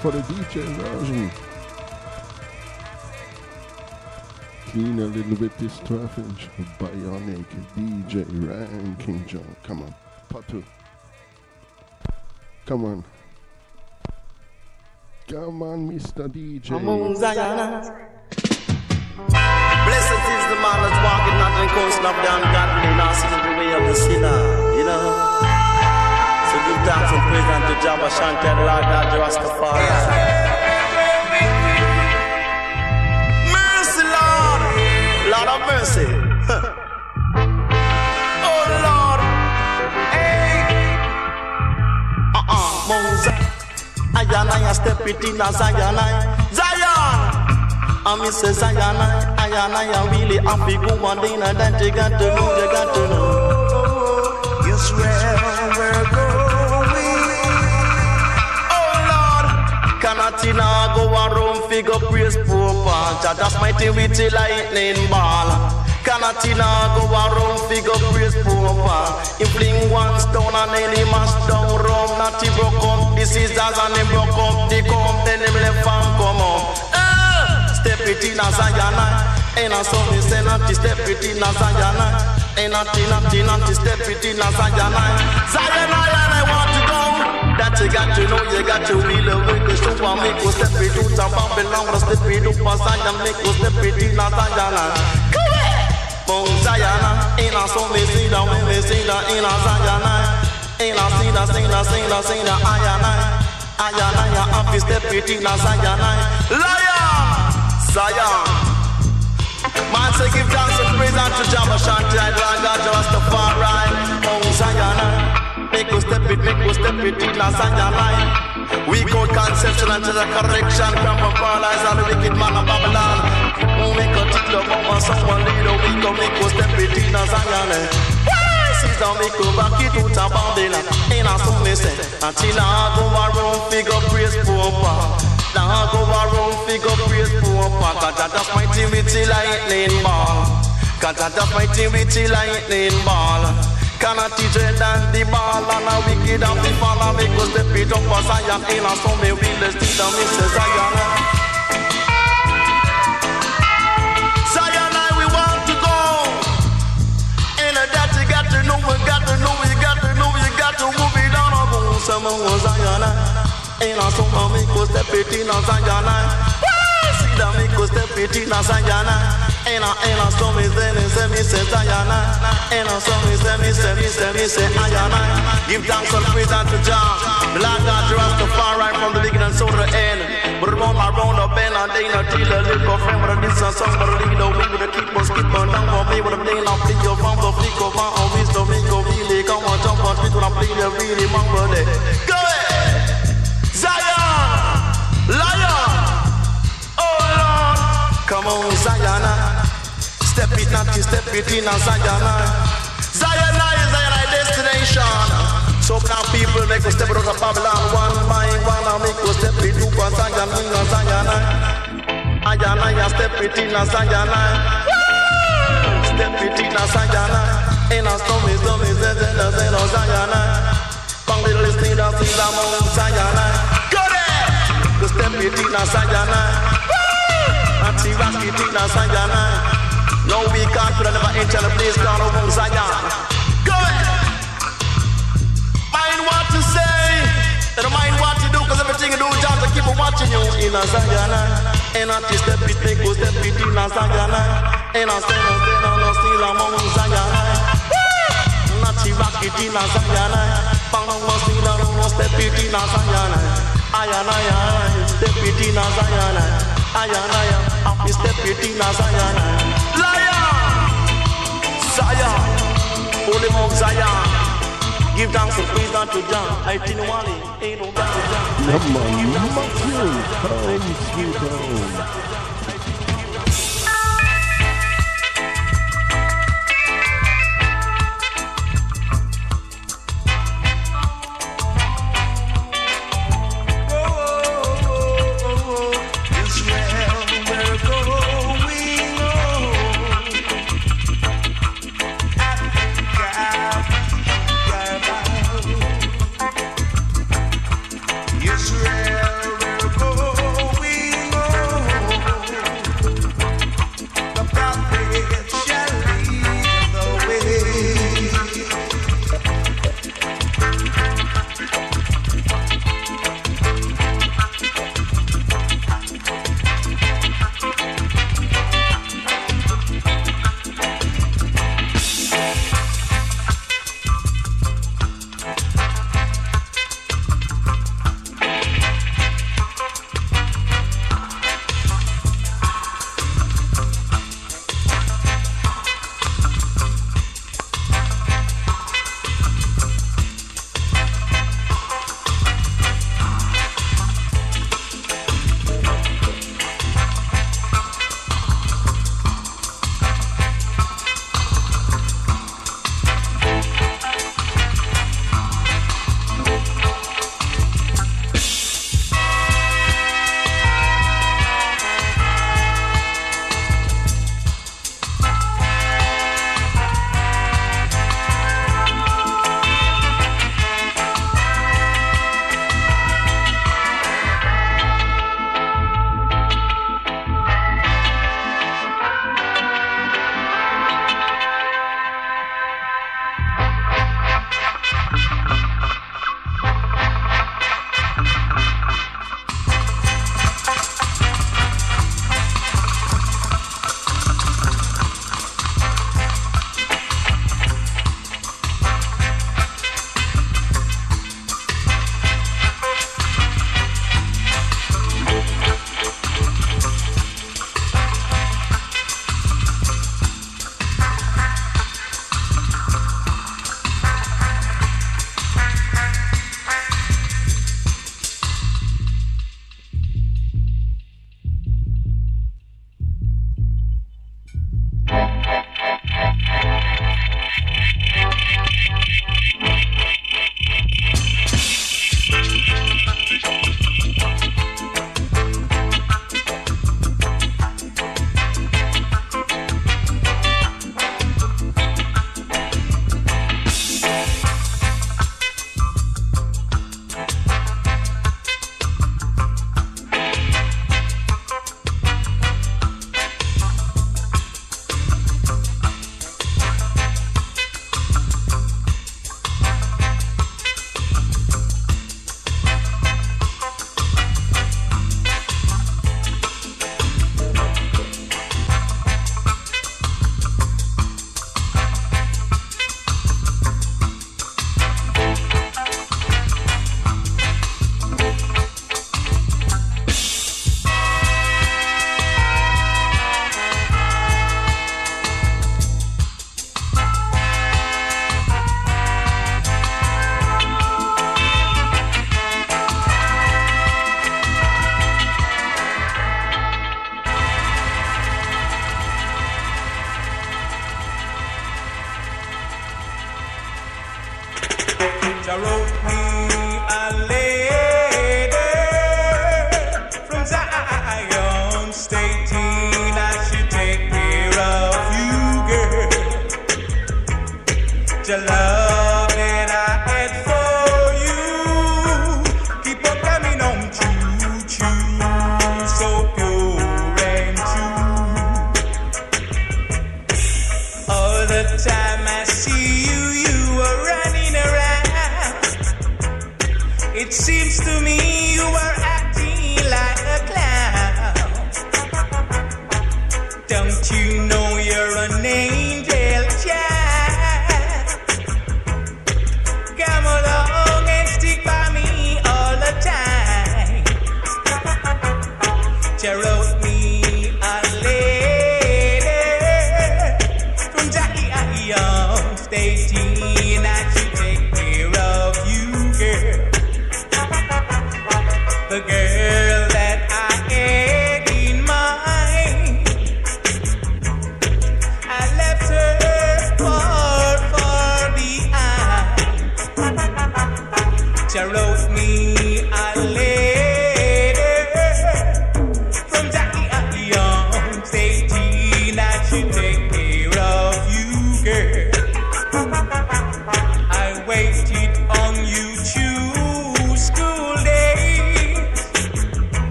For the DJ version. Clean a little bit this 12 inch bionic DJ Ranking Joe. Come on. Part two. Come on. Come on, Mr. DJ. Among Zion. Blessed is the man that's walking not in the coast of the ungodly, nor the way of the sinner. You know? So give thanks and praise unto Jabba Shanti, the Lord God, the Rastafari. Mercy, Lord. Lord of mercy. oh, Lord. Hey. Uh-uh. Mount Zion. Ayan, I step it in a Zion. I- Zion. I me say Zion, I ayan, I am really happy. Go one day, and then you got to know, you got to know. Israel, Canatina go a room, figure praise poor Jah That's mighty with the lightning ball. Canatina go a room, figure praise poor He fling one stone and then he mash down Rome. Not he broke up the scissors and he broke up the comb. Then him left and come up. Eh, Step it in a Zion. Ain't a son, he say not step it in a Zion. Ain't not in a tin, not step it in a Zion. Zion, I want to go. That you got to know, you got to feel away the show and make us step it out and Babylon, but step it up for Zion, make us step it in a Zion. Mount Zion, in a so me see the when me see the in a Zion. In a see the, see the, see the, see the iron. Iron, iron, happy step it in Zion. Lion, Zion. Man say give thanks and praise unto Jabba Shanti, I God, Rastafari, Mount Zion. Make us step it, make us step it in a Zion line. We code conception and the correction, come from paralyze all the wicked man of Babylon. Make a tick the bomb someone lead a week, go make us step it in a Zion. eh. Caesar make us back it out of Babylon. Ain't a so me say, until I go around, figure praise pa. Now go around, figure praise pa. Cause that just mighty with the lightning ball. Cause that just mighty with the lightning ball. Can I teach you that the ball and a wicked and the fall and make us step it up for Zion in a so me will the still and Mrs. Zion. Zion, I we want to go. In a that you got to know, we got to know, you got to know, you got to move it on a go. Some of us Zion. In a me make us step it in a Zion. That make us step it in a Zion. In a, in a so me say, me say, me say Zion. In a so me say, me me me Zion. Give thanks and praise unto Jah. Lord God, Rastafari from the beginning to the end. But round around the bend and they not till a little friend with a distance song, but a little we with a keep on skip on down for me with a plane of flick your phone, the flick of my own wisdom, me go really come on, jump on, speak when I play the really day. Go ahead! Come on, Zion! Step it not to step it in a Zion! Zion is Zion destination! So now people make us step out of Babylon one by one and make us step it a Zion in a Zion. Zion, I step it in a Zion. Step it in a Zion. In a stormy, stormy, zeze, zeze, no Zion. Bang little thing down to the Mount Zion. Go there! Step it in a Zion. Anti rock it in Zion. No, we can't put another inch on the place down over Zion. Go ahead! mind what to say. Don't mind what you do, cause everything you do, just to keep on watching you in Zion. And I just step it, make go step it in Zion. And I stand on, stand on, still I'm on Zion. Not to rock it in Zion. On, no still I'm on step it in Zion. Ayan, ayan, step it in I and I am happy step it in a Zion. Zion, holy Mount Zion. Give thanks and praise to John. I think Wally ain't no God to John. Number, two, come sweet home.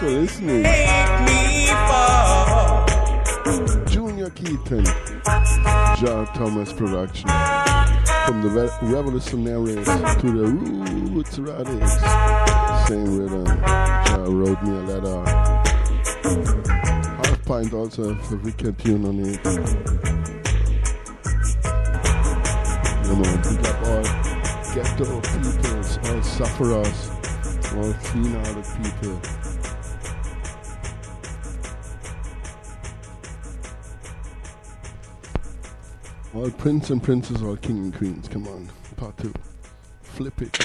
For listening. Make me fall. Junior Keating, Jah Thomas production. From the re- revolutionaries to the Roots Radics. Same rhythm. John wrote me a letter. Half pint also for wicked tune on it. Yeah, man, big up all ghetto peoples, all sufferers, all clean-hearted people. All prince and princess, all king and queens. Come on, part two. Flip it.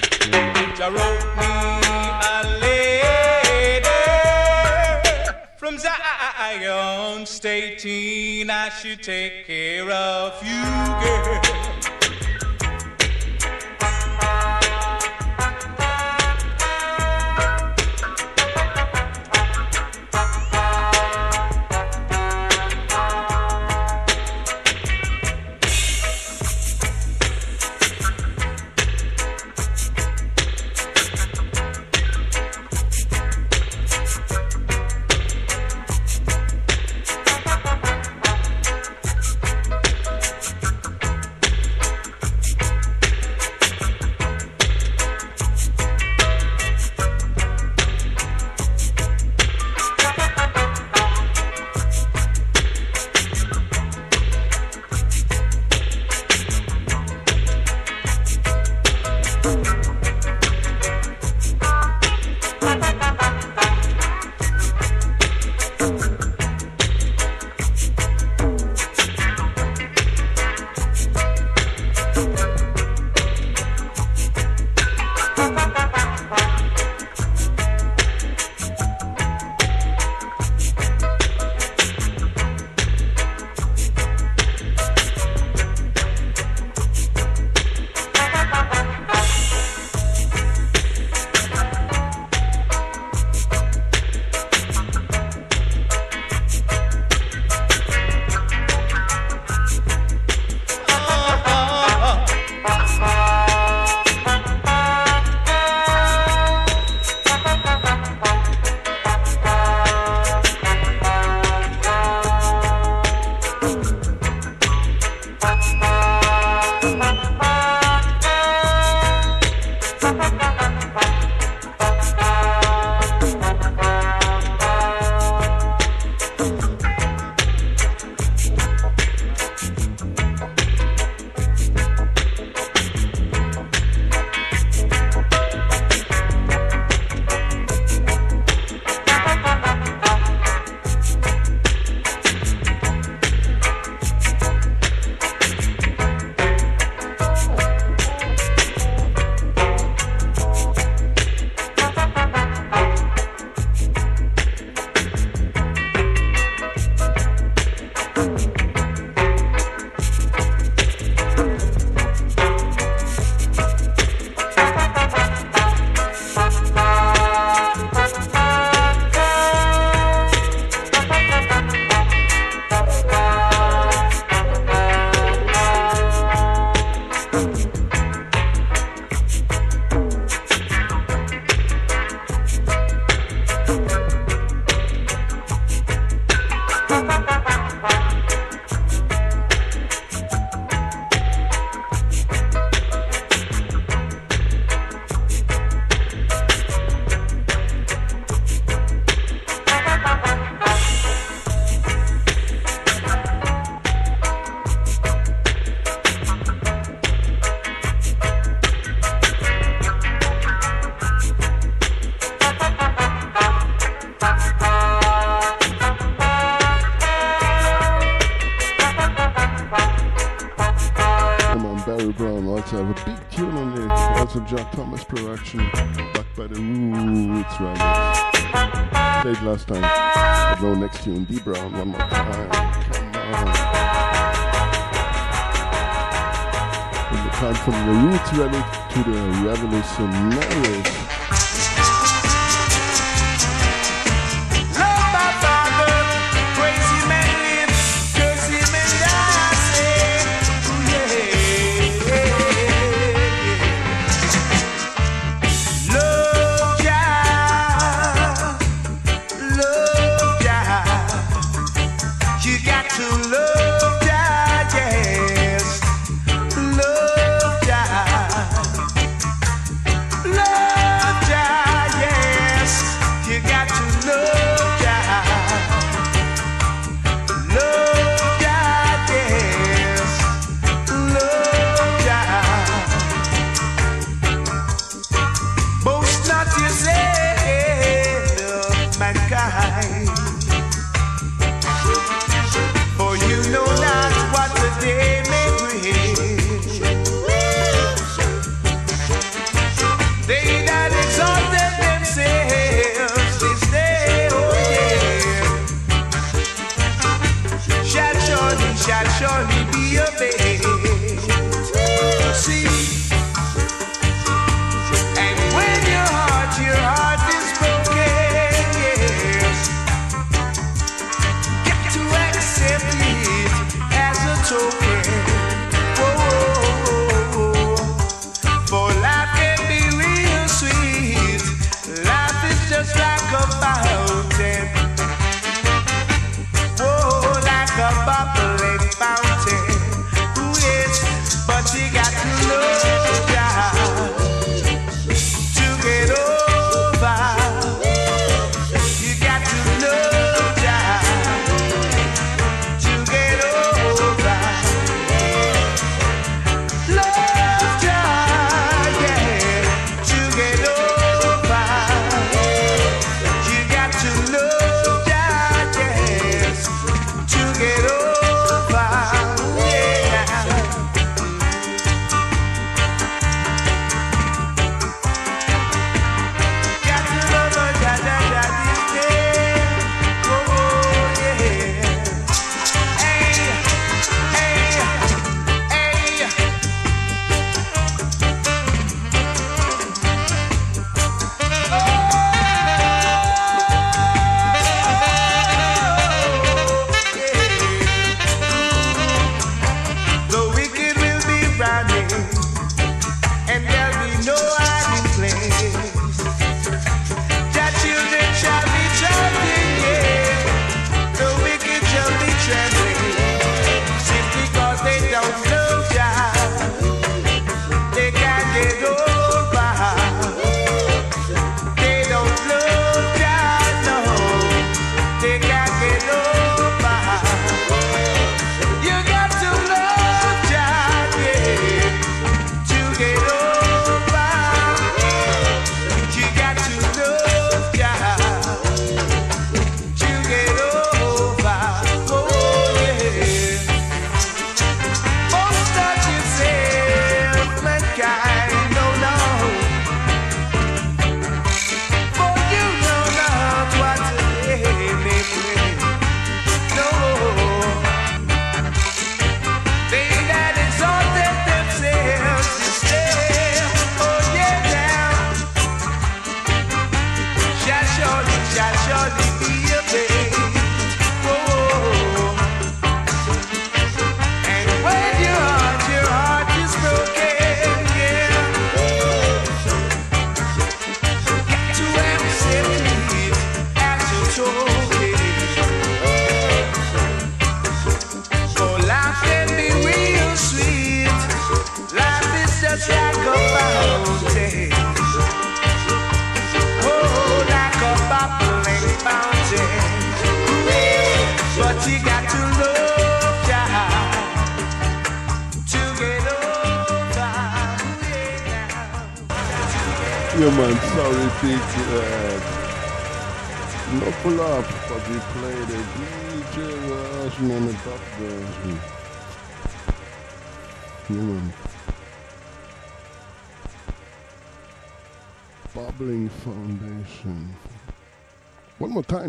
From Zion stating I should take care of you, girl. Jah Thomas production, back by the Roots right? Played last time. I blow next tune, D Brown, one more time. Come on. From the time from the Roots Radics to the Revolutionaries.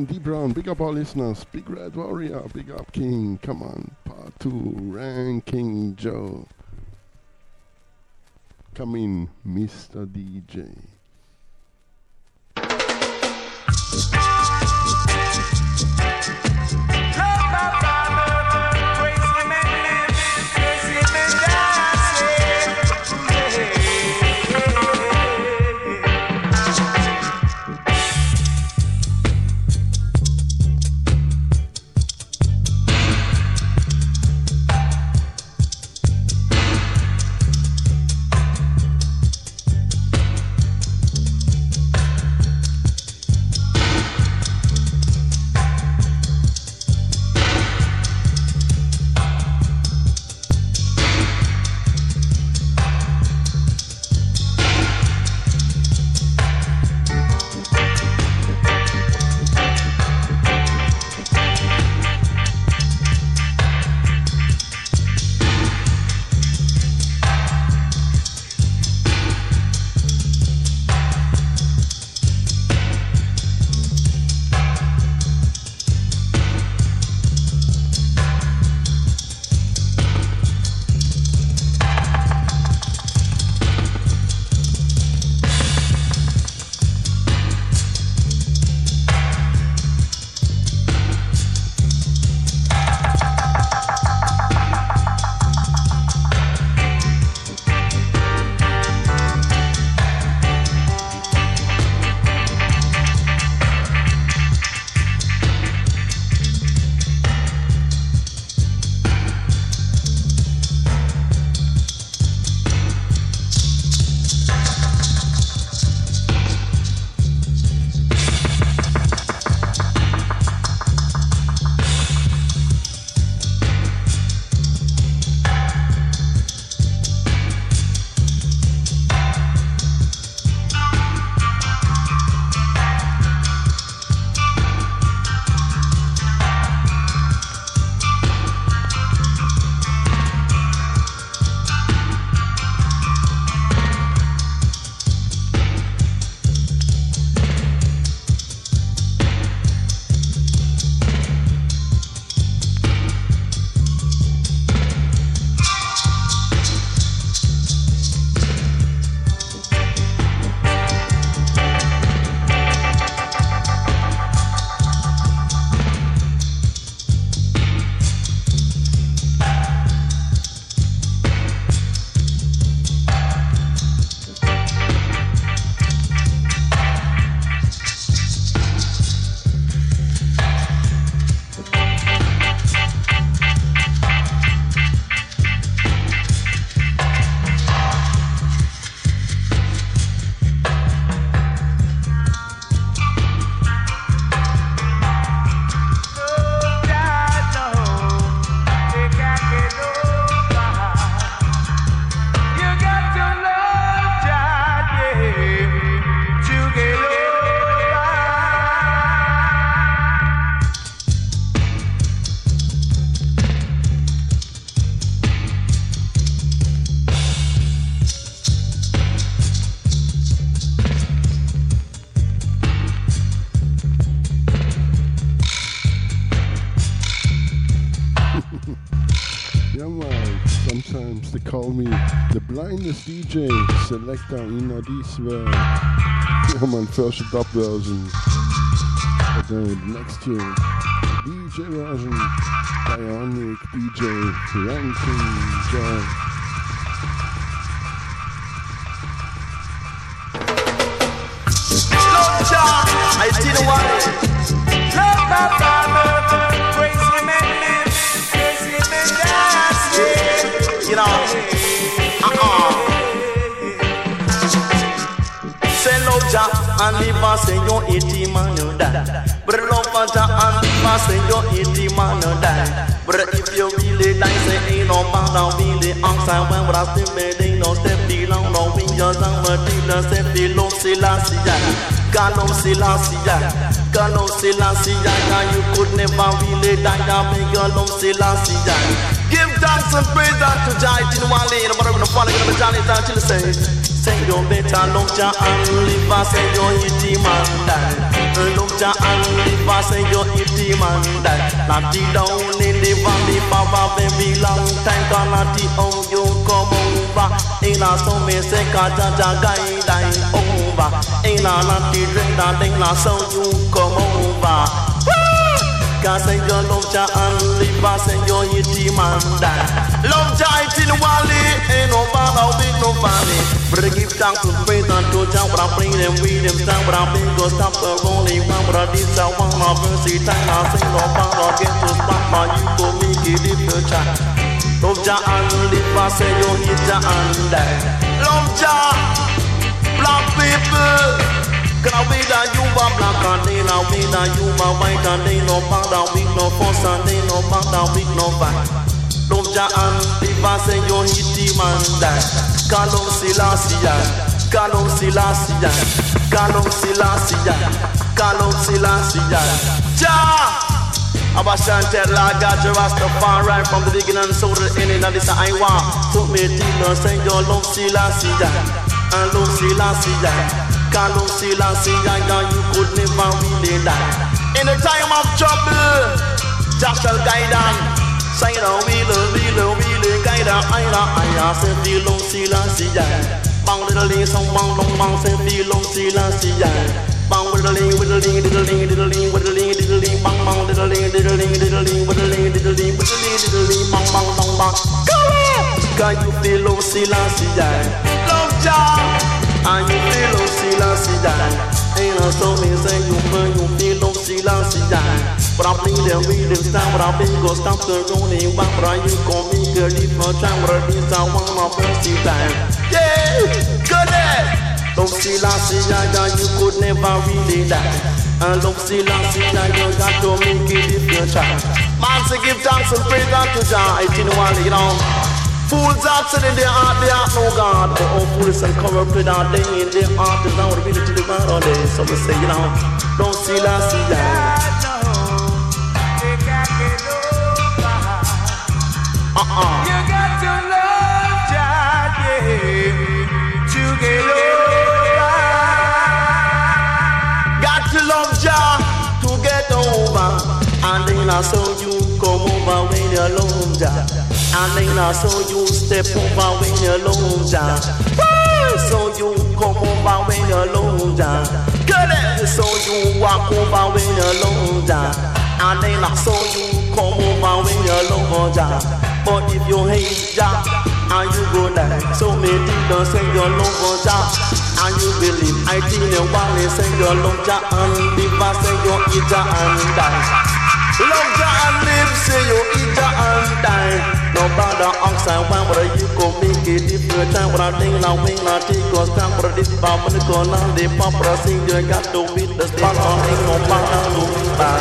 D Brown. Big up our listeners. Big Red Warrior. Big up King. Come on. Part two. Ranking Joe. Come in, Mr. DJ. DJ selector in this world. Yeah, man. First dub version. But then the next tune, DJ version, Bionic DJ, Ranking Joe. I didn't want it. And say your eighty man you die. But love Jah and say your eighty man you die. But if you really die, say ain't no down really outside when I still made no step belong no win your down but dealer step below Selassie. Galom Selassie, Galom Selassie, yeah, you could never really die, yeah, me Galom Selassie, Give thanks and praise unto Jah in one lane. But I'm gonna to Johnny down till the say. Your better love Jah and live and say your itty man die. Eh, love Jah and live and say die. Not the down in the valley for a very long time. Cannot the how you come over. In a say ka Jah Jah guide I over. In a not the drink that so you come over. Cause say your love Jah and live and say itty man die. Love it in valley, ain't no bother with no valley. But I give thanks and praise unto but I bring them with them stand, but I bring go stop the only one, but I did so one of mercy time. I say no bother get to spot, but you go make it if you try. Love Jah and live and say your hit Jah and die. Love Jah, black people. Cause we that you are black and they now we that you are white and they no bother with no fuss and they no bother with no fight. Jah and and say your hit the man die. Kalom Selassie, Kalom Selassie, Kalom Selassie, Kalom Selassie. Jah. Abba Shantel, Rastafari from the beginning so the ending of this I want. Took me dealer, say your love Selassie, and love Selassie, Kalum Selassie, and you could never really die. In a time of trouble, Jah shall guide on. Say the wheeler, wheeler, wheeler, guide on. I I say feel love Selassie, bang little ling, some bang long bang, say feel love Selassie, Bang whittling, whittling, diddling, diddling, whittling, diddling, bang bang, diddling, diddling, diddling, whittling, diddling, whittling, diddling, bang bang, bang bang. Come on! Can you feel love Selassie? Love Jah, and you feel love Selassie. Ain't no so me say you feel you feel love Selassie. But I them with them stand, but I bring go stop the running back, but I you call me girl, if no time, but I this I want my first time. Yeah, good day. Love Selassie, yeah, yeah, you could never really die. And love Selassie, yeah, you got to make it if you try. Man, say give thanks and praise unto Jah, it in one, you know. Fools are said in their heart, they have no God. But all fools and corrupted are they in their heart, is now revealed to the God all day. So we say, you know, don't Selassie, yeah. Then I saw you step over when you love Jah. So you come over when you love Jah. Get it? So you walk over when you love Jah. And then I you come over when you love Jah. But if you hate Jah and you go die, so many don't say your love for Jah and you believe. I think you want to say your love Jah and live, say you eat Jah and die. Love Jah and live, say you eat Jah and die. ដល់បានដល់អង្គសាវាងបរិយគូមីគេទីព្រឺតាមរ៉ាទីងឡងវិញឡាទីក៏តាមប្រឌិតបោមិនក៏ឡាទីបោប្រសិងយើងកាត់ទូពីដល់បានអនឯងក៏បានដល់ទូបាន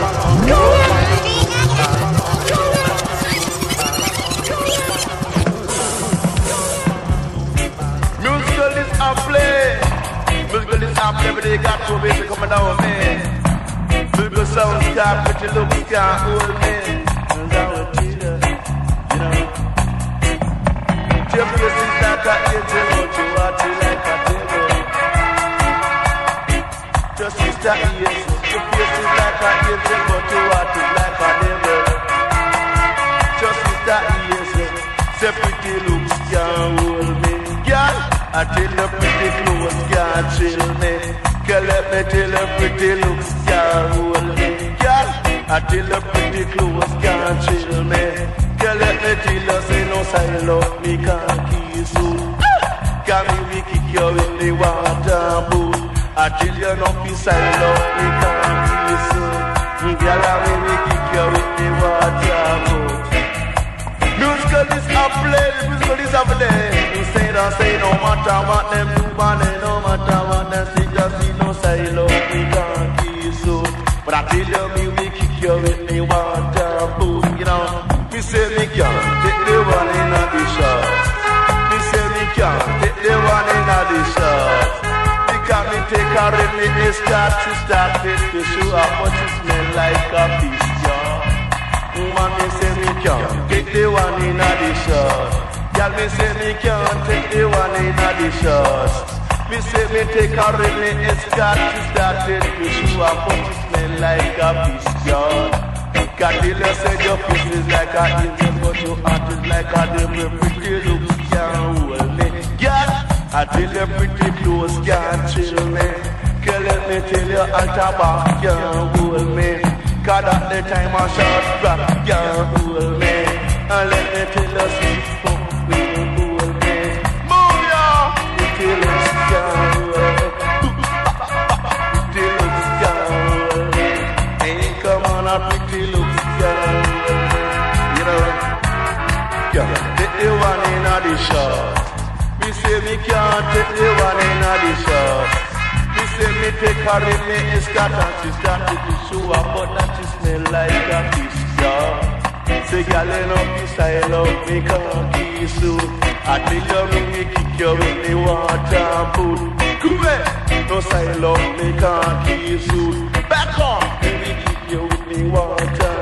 មុខកលិសអាប់លេ Bugles up, everybody got to be coming over me. Bugles sounds got, but you look, you can't hold me. Your is like a angel, it like a devil. Just sister ears, your face is like a devil. Just sister ears, say pretty looks can't hold me. Girl, I tell pretty clothes can't chill me. Girl, let me pretty looks can't hold me. Girl, I tell pretty clothes can't chill me. Girl, let me tell you say no silo, me can't kiss you. Can me we kick you in the water boot. I tell you no be silo, me can't kiss you. Girl, I me we kick you in the water boot. Musical is a play, musical is a play. You say that say no matter what them do, they no matter what them say, just see no silo, we can't kiss you. But I tell you, me we kick you with the water boom, you know. Me say me can't take the one in the shot. Me say me can't take the one in the shot. Because me take her in me start to start it to show how much it smell like a fish, yeah. Woman, me me say me can't take the one in a the shot. Girl, me say me can't take the one in a the shot. Me say me take a really escort to start it to show up but it smell like a biscuit. God you say your face is like a angel but your heart is like a devil. Pretty looks can't hold me. Girl, I tell you pretty clothes can't chill me. Girl, let me tell you altar back can't hold me. Cause at the time I shot rock can't hold me. And let me tell you sweet can't take the one in a the. Me say me can't take the one in a the shot. Me say me take her in me escort and she started to show up, but now she smell like a fish jar. Say, girl, you know, this I love me cocky suit. I tell you, me me kick you in the water pool. Come here, no say love me cocky suit. Back on, me kick you in the water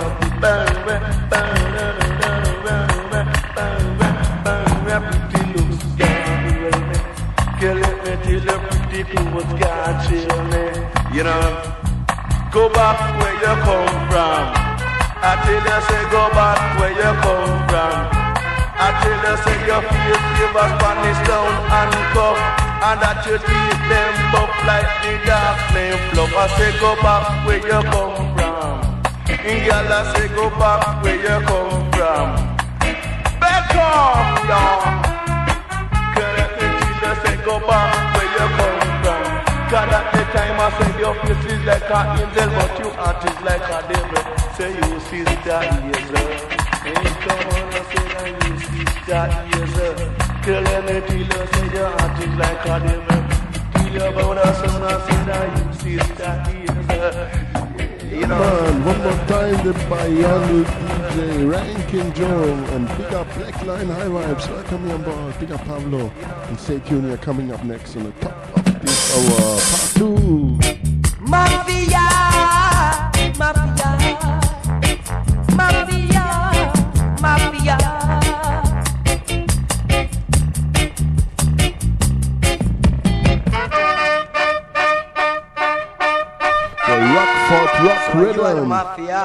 bang, bang, bang, bang, bang, you, pretty clothes can't. You know, go back where you come from. I tell you, say go back where you come from. I tell you, say your face give a Spanish down and cuff. And that you teeth them buff like the dark flame fluff. I say go back where you come from. In girl, I say go back where you come from. Back off, y'all. Girl, let me tell say go back where you come Cause at the time I say your face is like an angel, but your heart is like a devil. Say you sister Hazel. Hey, come on, I say that you sister Hazel. Girl, let me tell you, say your heart is like a devil. Tell you about a son, I say that you sister Hazel. You Man, one more time the Bayanu DJ Ranking Joe and big up Blackline High Vibes. Welcome you on board. Up Pablo. And stay tuned, you're coming up next on the top of this. Part two. Mafia, mafia, mafia, mafia. The Rockford Rock Rhythm. Mafia.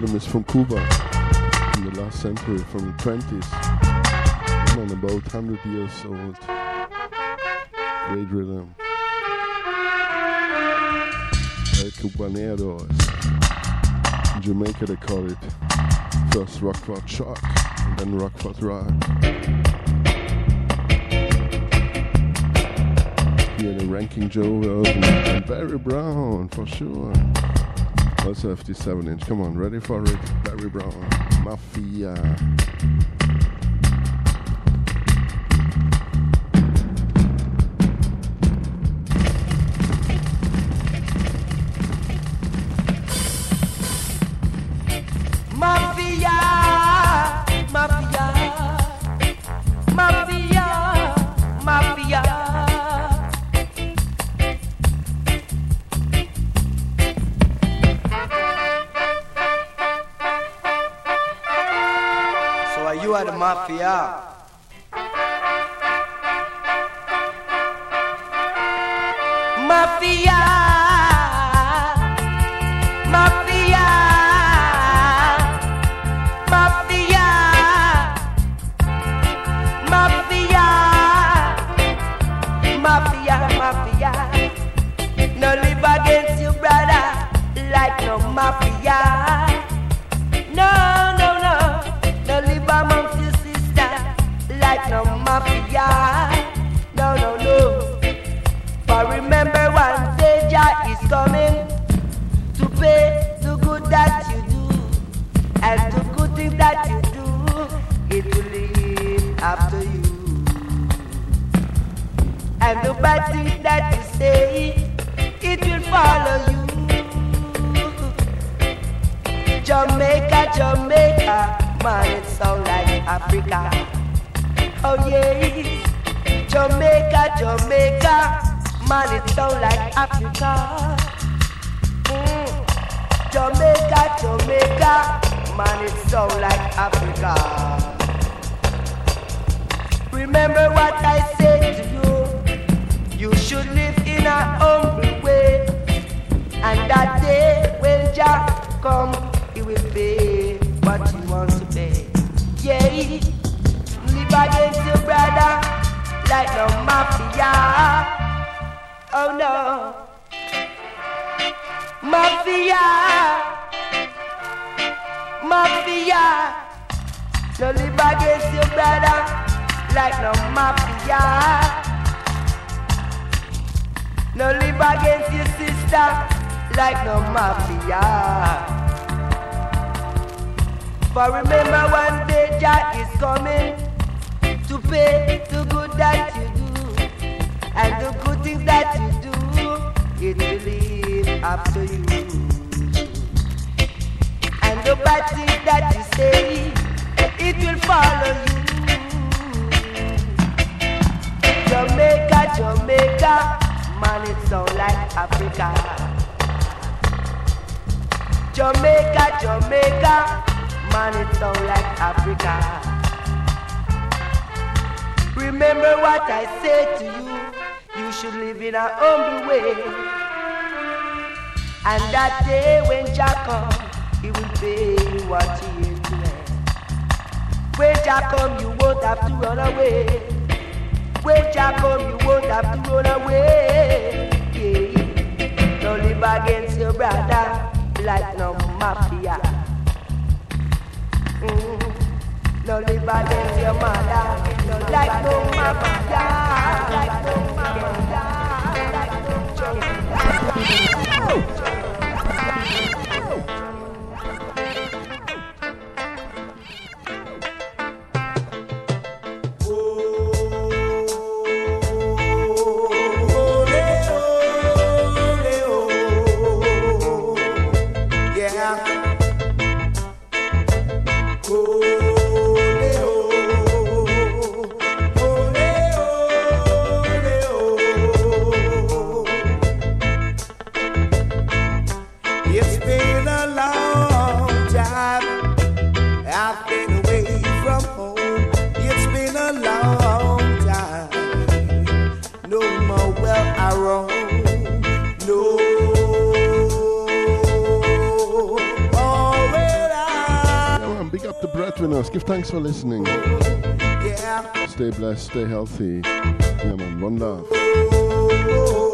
rhythm is from Cuba, from the last century, from the 20s. Man, about 100 years old. Great rhythm. El Cubanero. In Jamaica they call it. First Rockford Shock, and then Rockford Rock. Here the Ranking Joe and Barry Brown, for sure. That's a 57 inch. Come on, ready for it. Barry Brown, Mafia. And that day when Jah come, he will pay you what he has planned. When Jah come, you won't have to run away. When Jah come, you won't have to run away. Yeah. Don't live against your brother like no mafia. Mm. Don't live against your mother like no mafia. Like no mafia. Like no mafia. Like no mafia. Thanks for listening. Yeah. Stay blessed, stay healthy. Yeah, man, one love.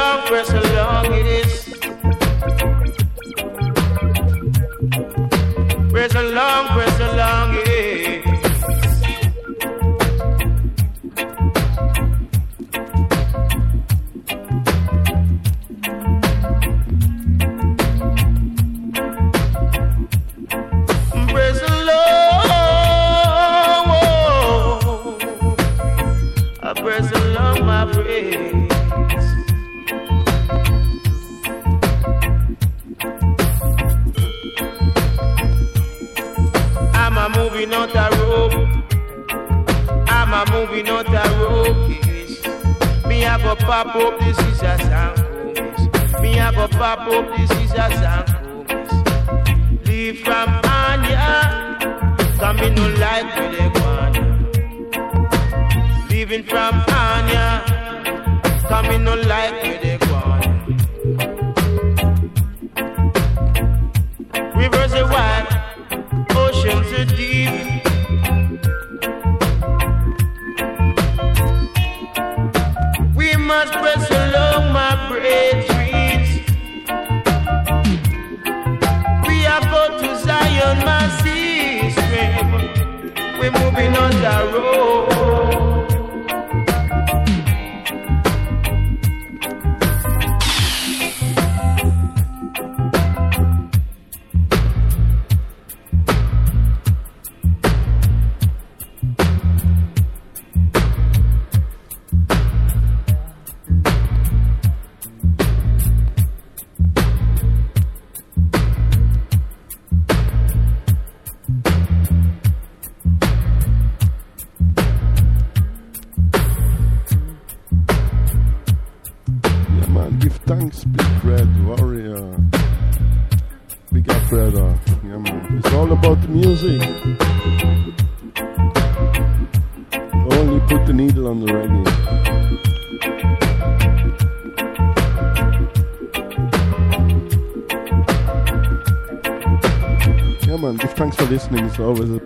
long, where so long it is over the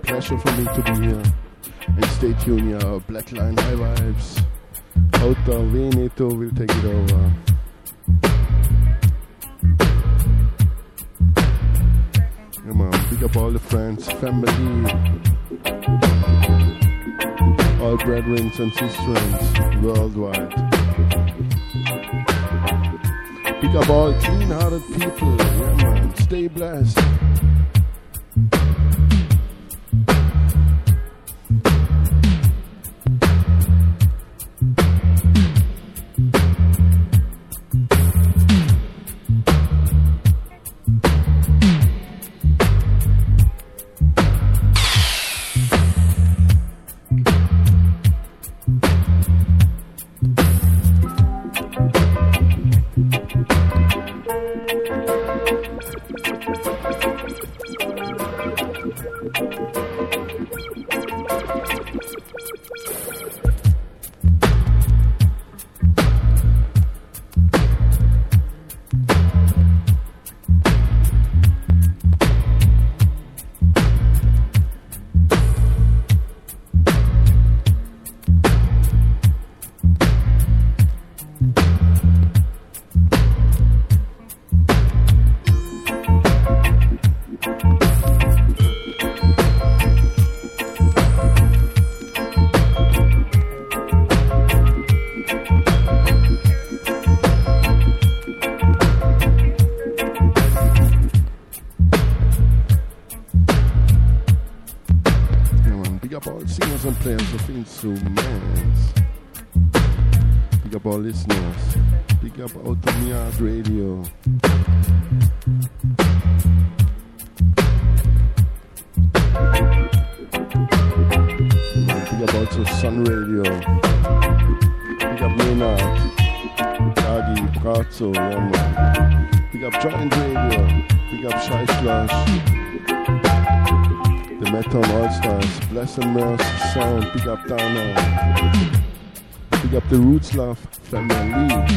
Slav, Premier League.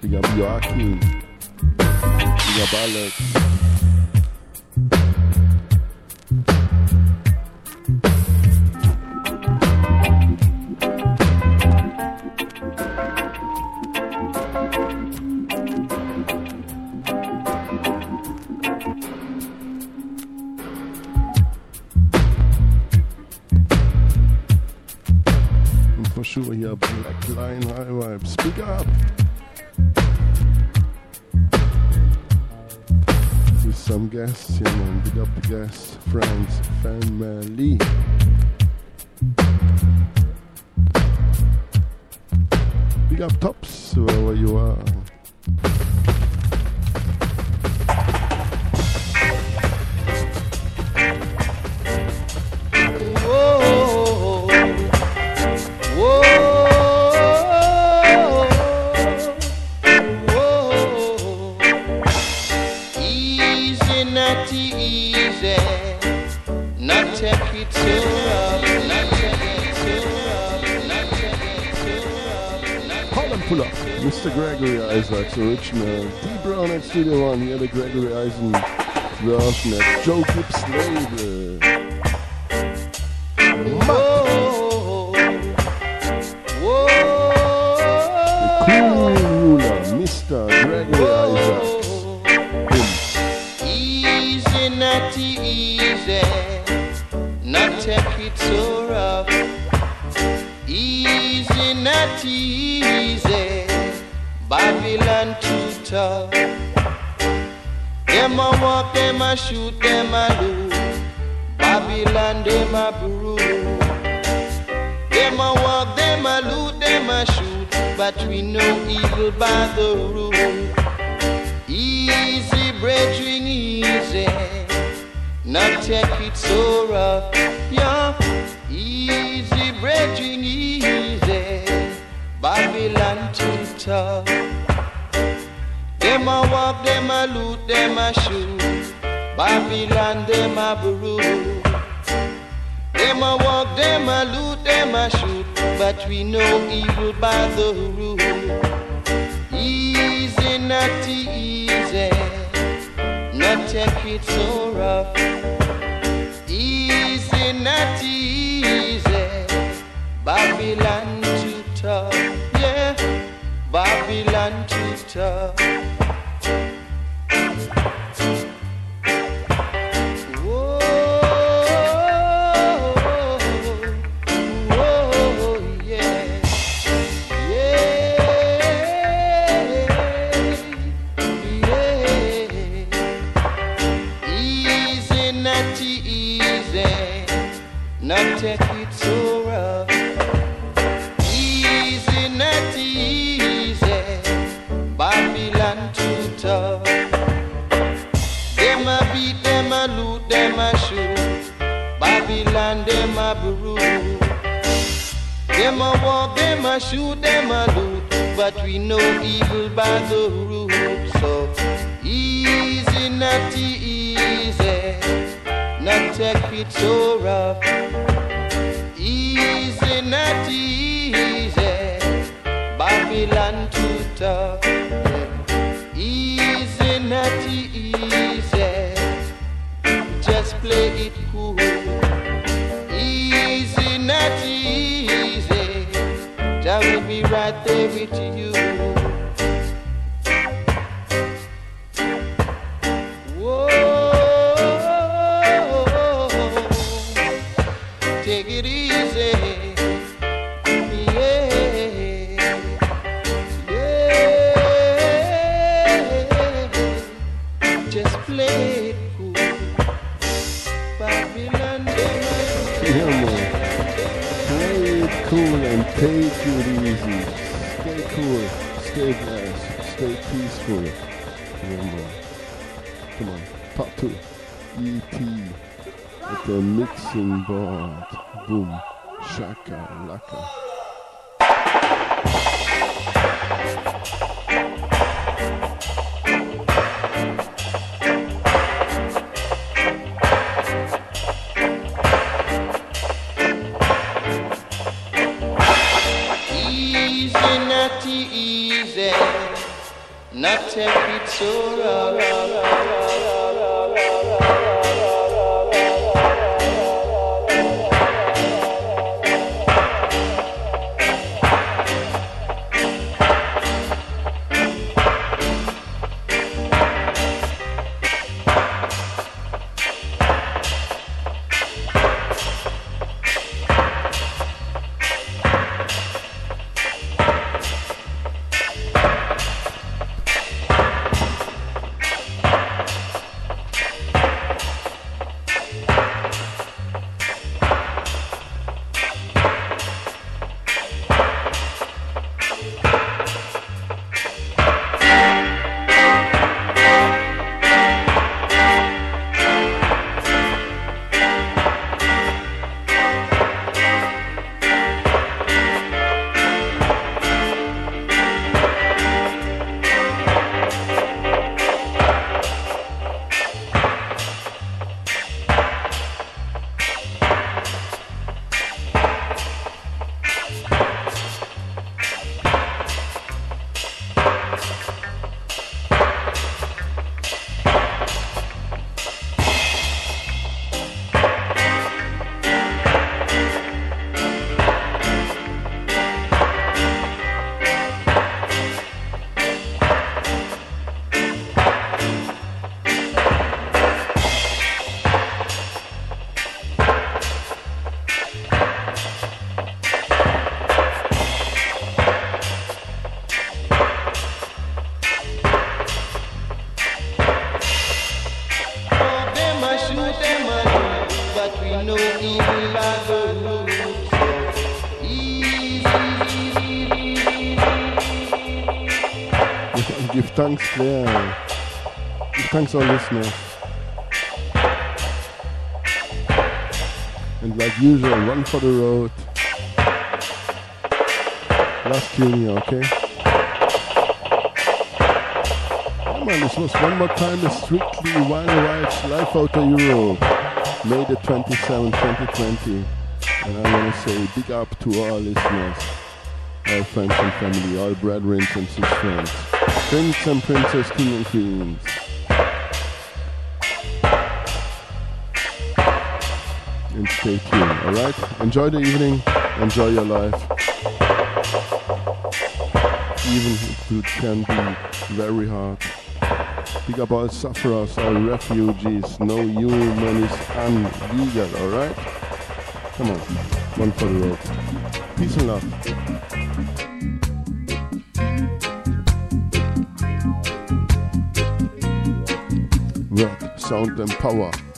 Big up Joachim. Big up Alex. Alexa Richman, D Brown at Studio One, the other Gregory Isaacs, Rush, Joe Gibbs Label. Thanks, Ich Thanks, all listeners. And like usual, one for the road. Last tune here, okay? Come on, this was one more time a strictly Wild Rides out of Europe, May the 27th, 2020. And I want to say big up to all listeners, all friends and family, all brethren and sisters. Prince and Princess King and Queens. And stay tuned, alright? Enjoy the evening, enjoy your life. Even if it can be very hard. Big up all sufferers, all refugees, no humans and illegal, alright? Come on, one for the road. Peace and love. sound and power.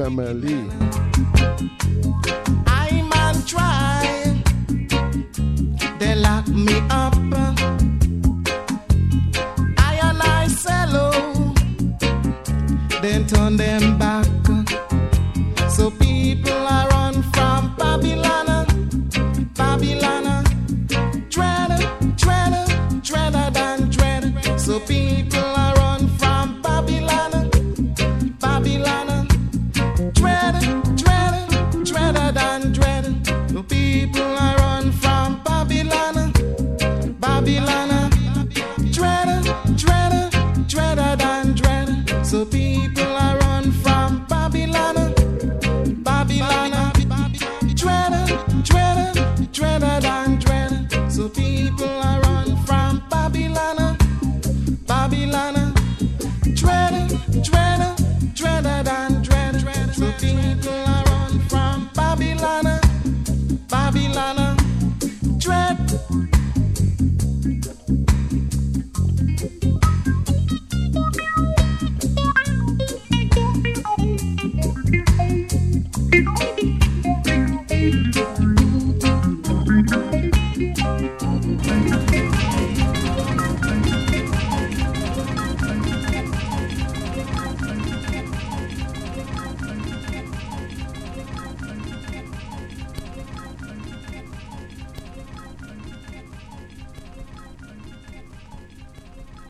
family.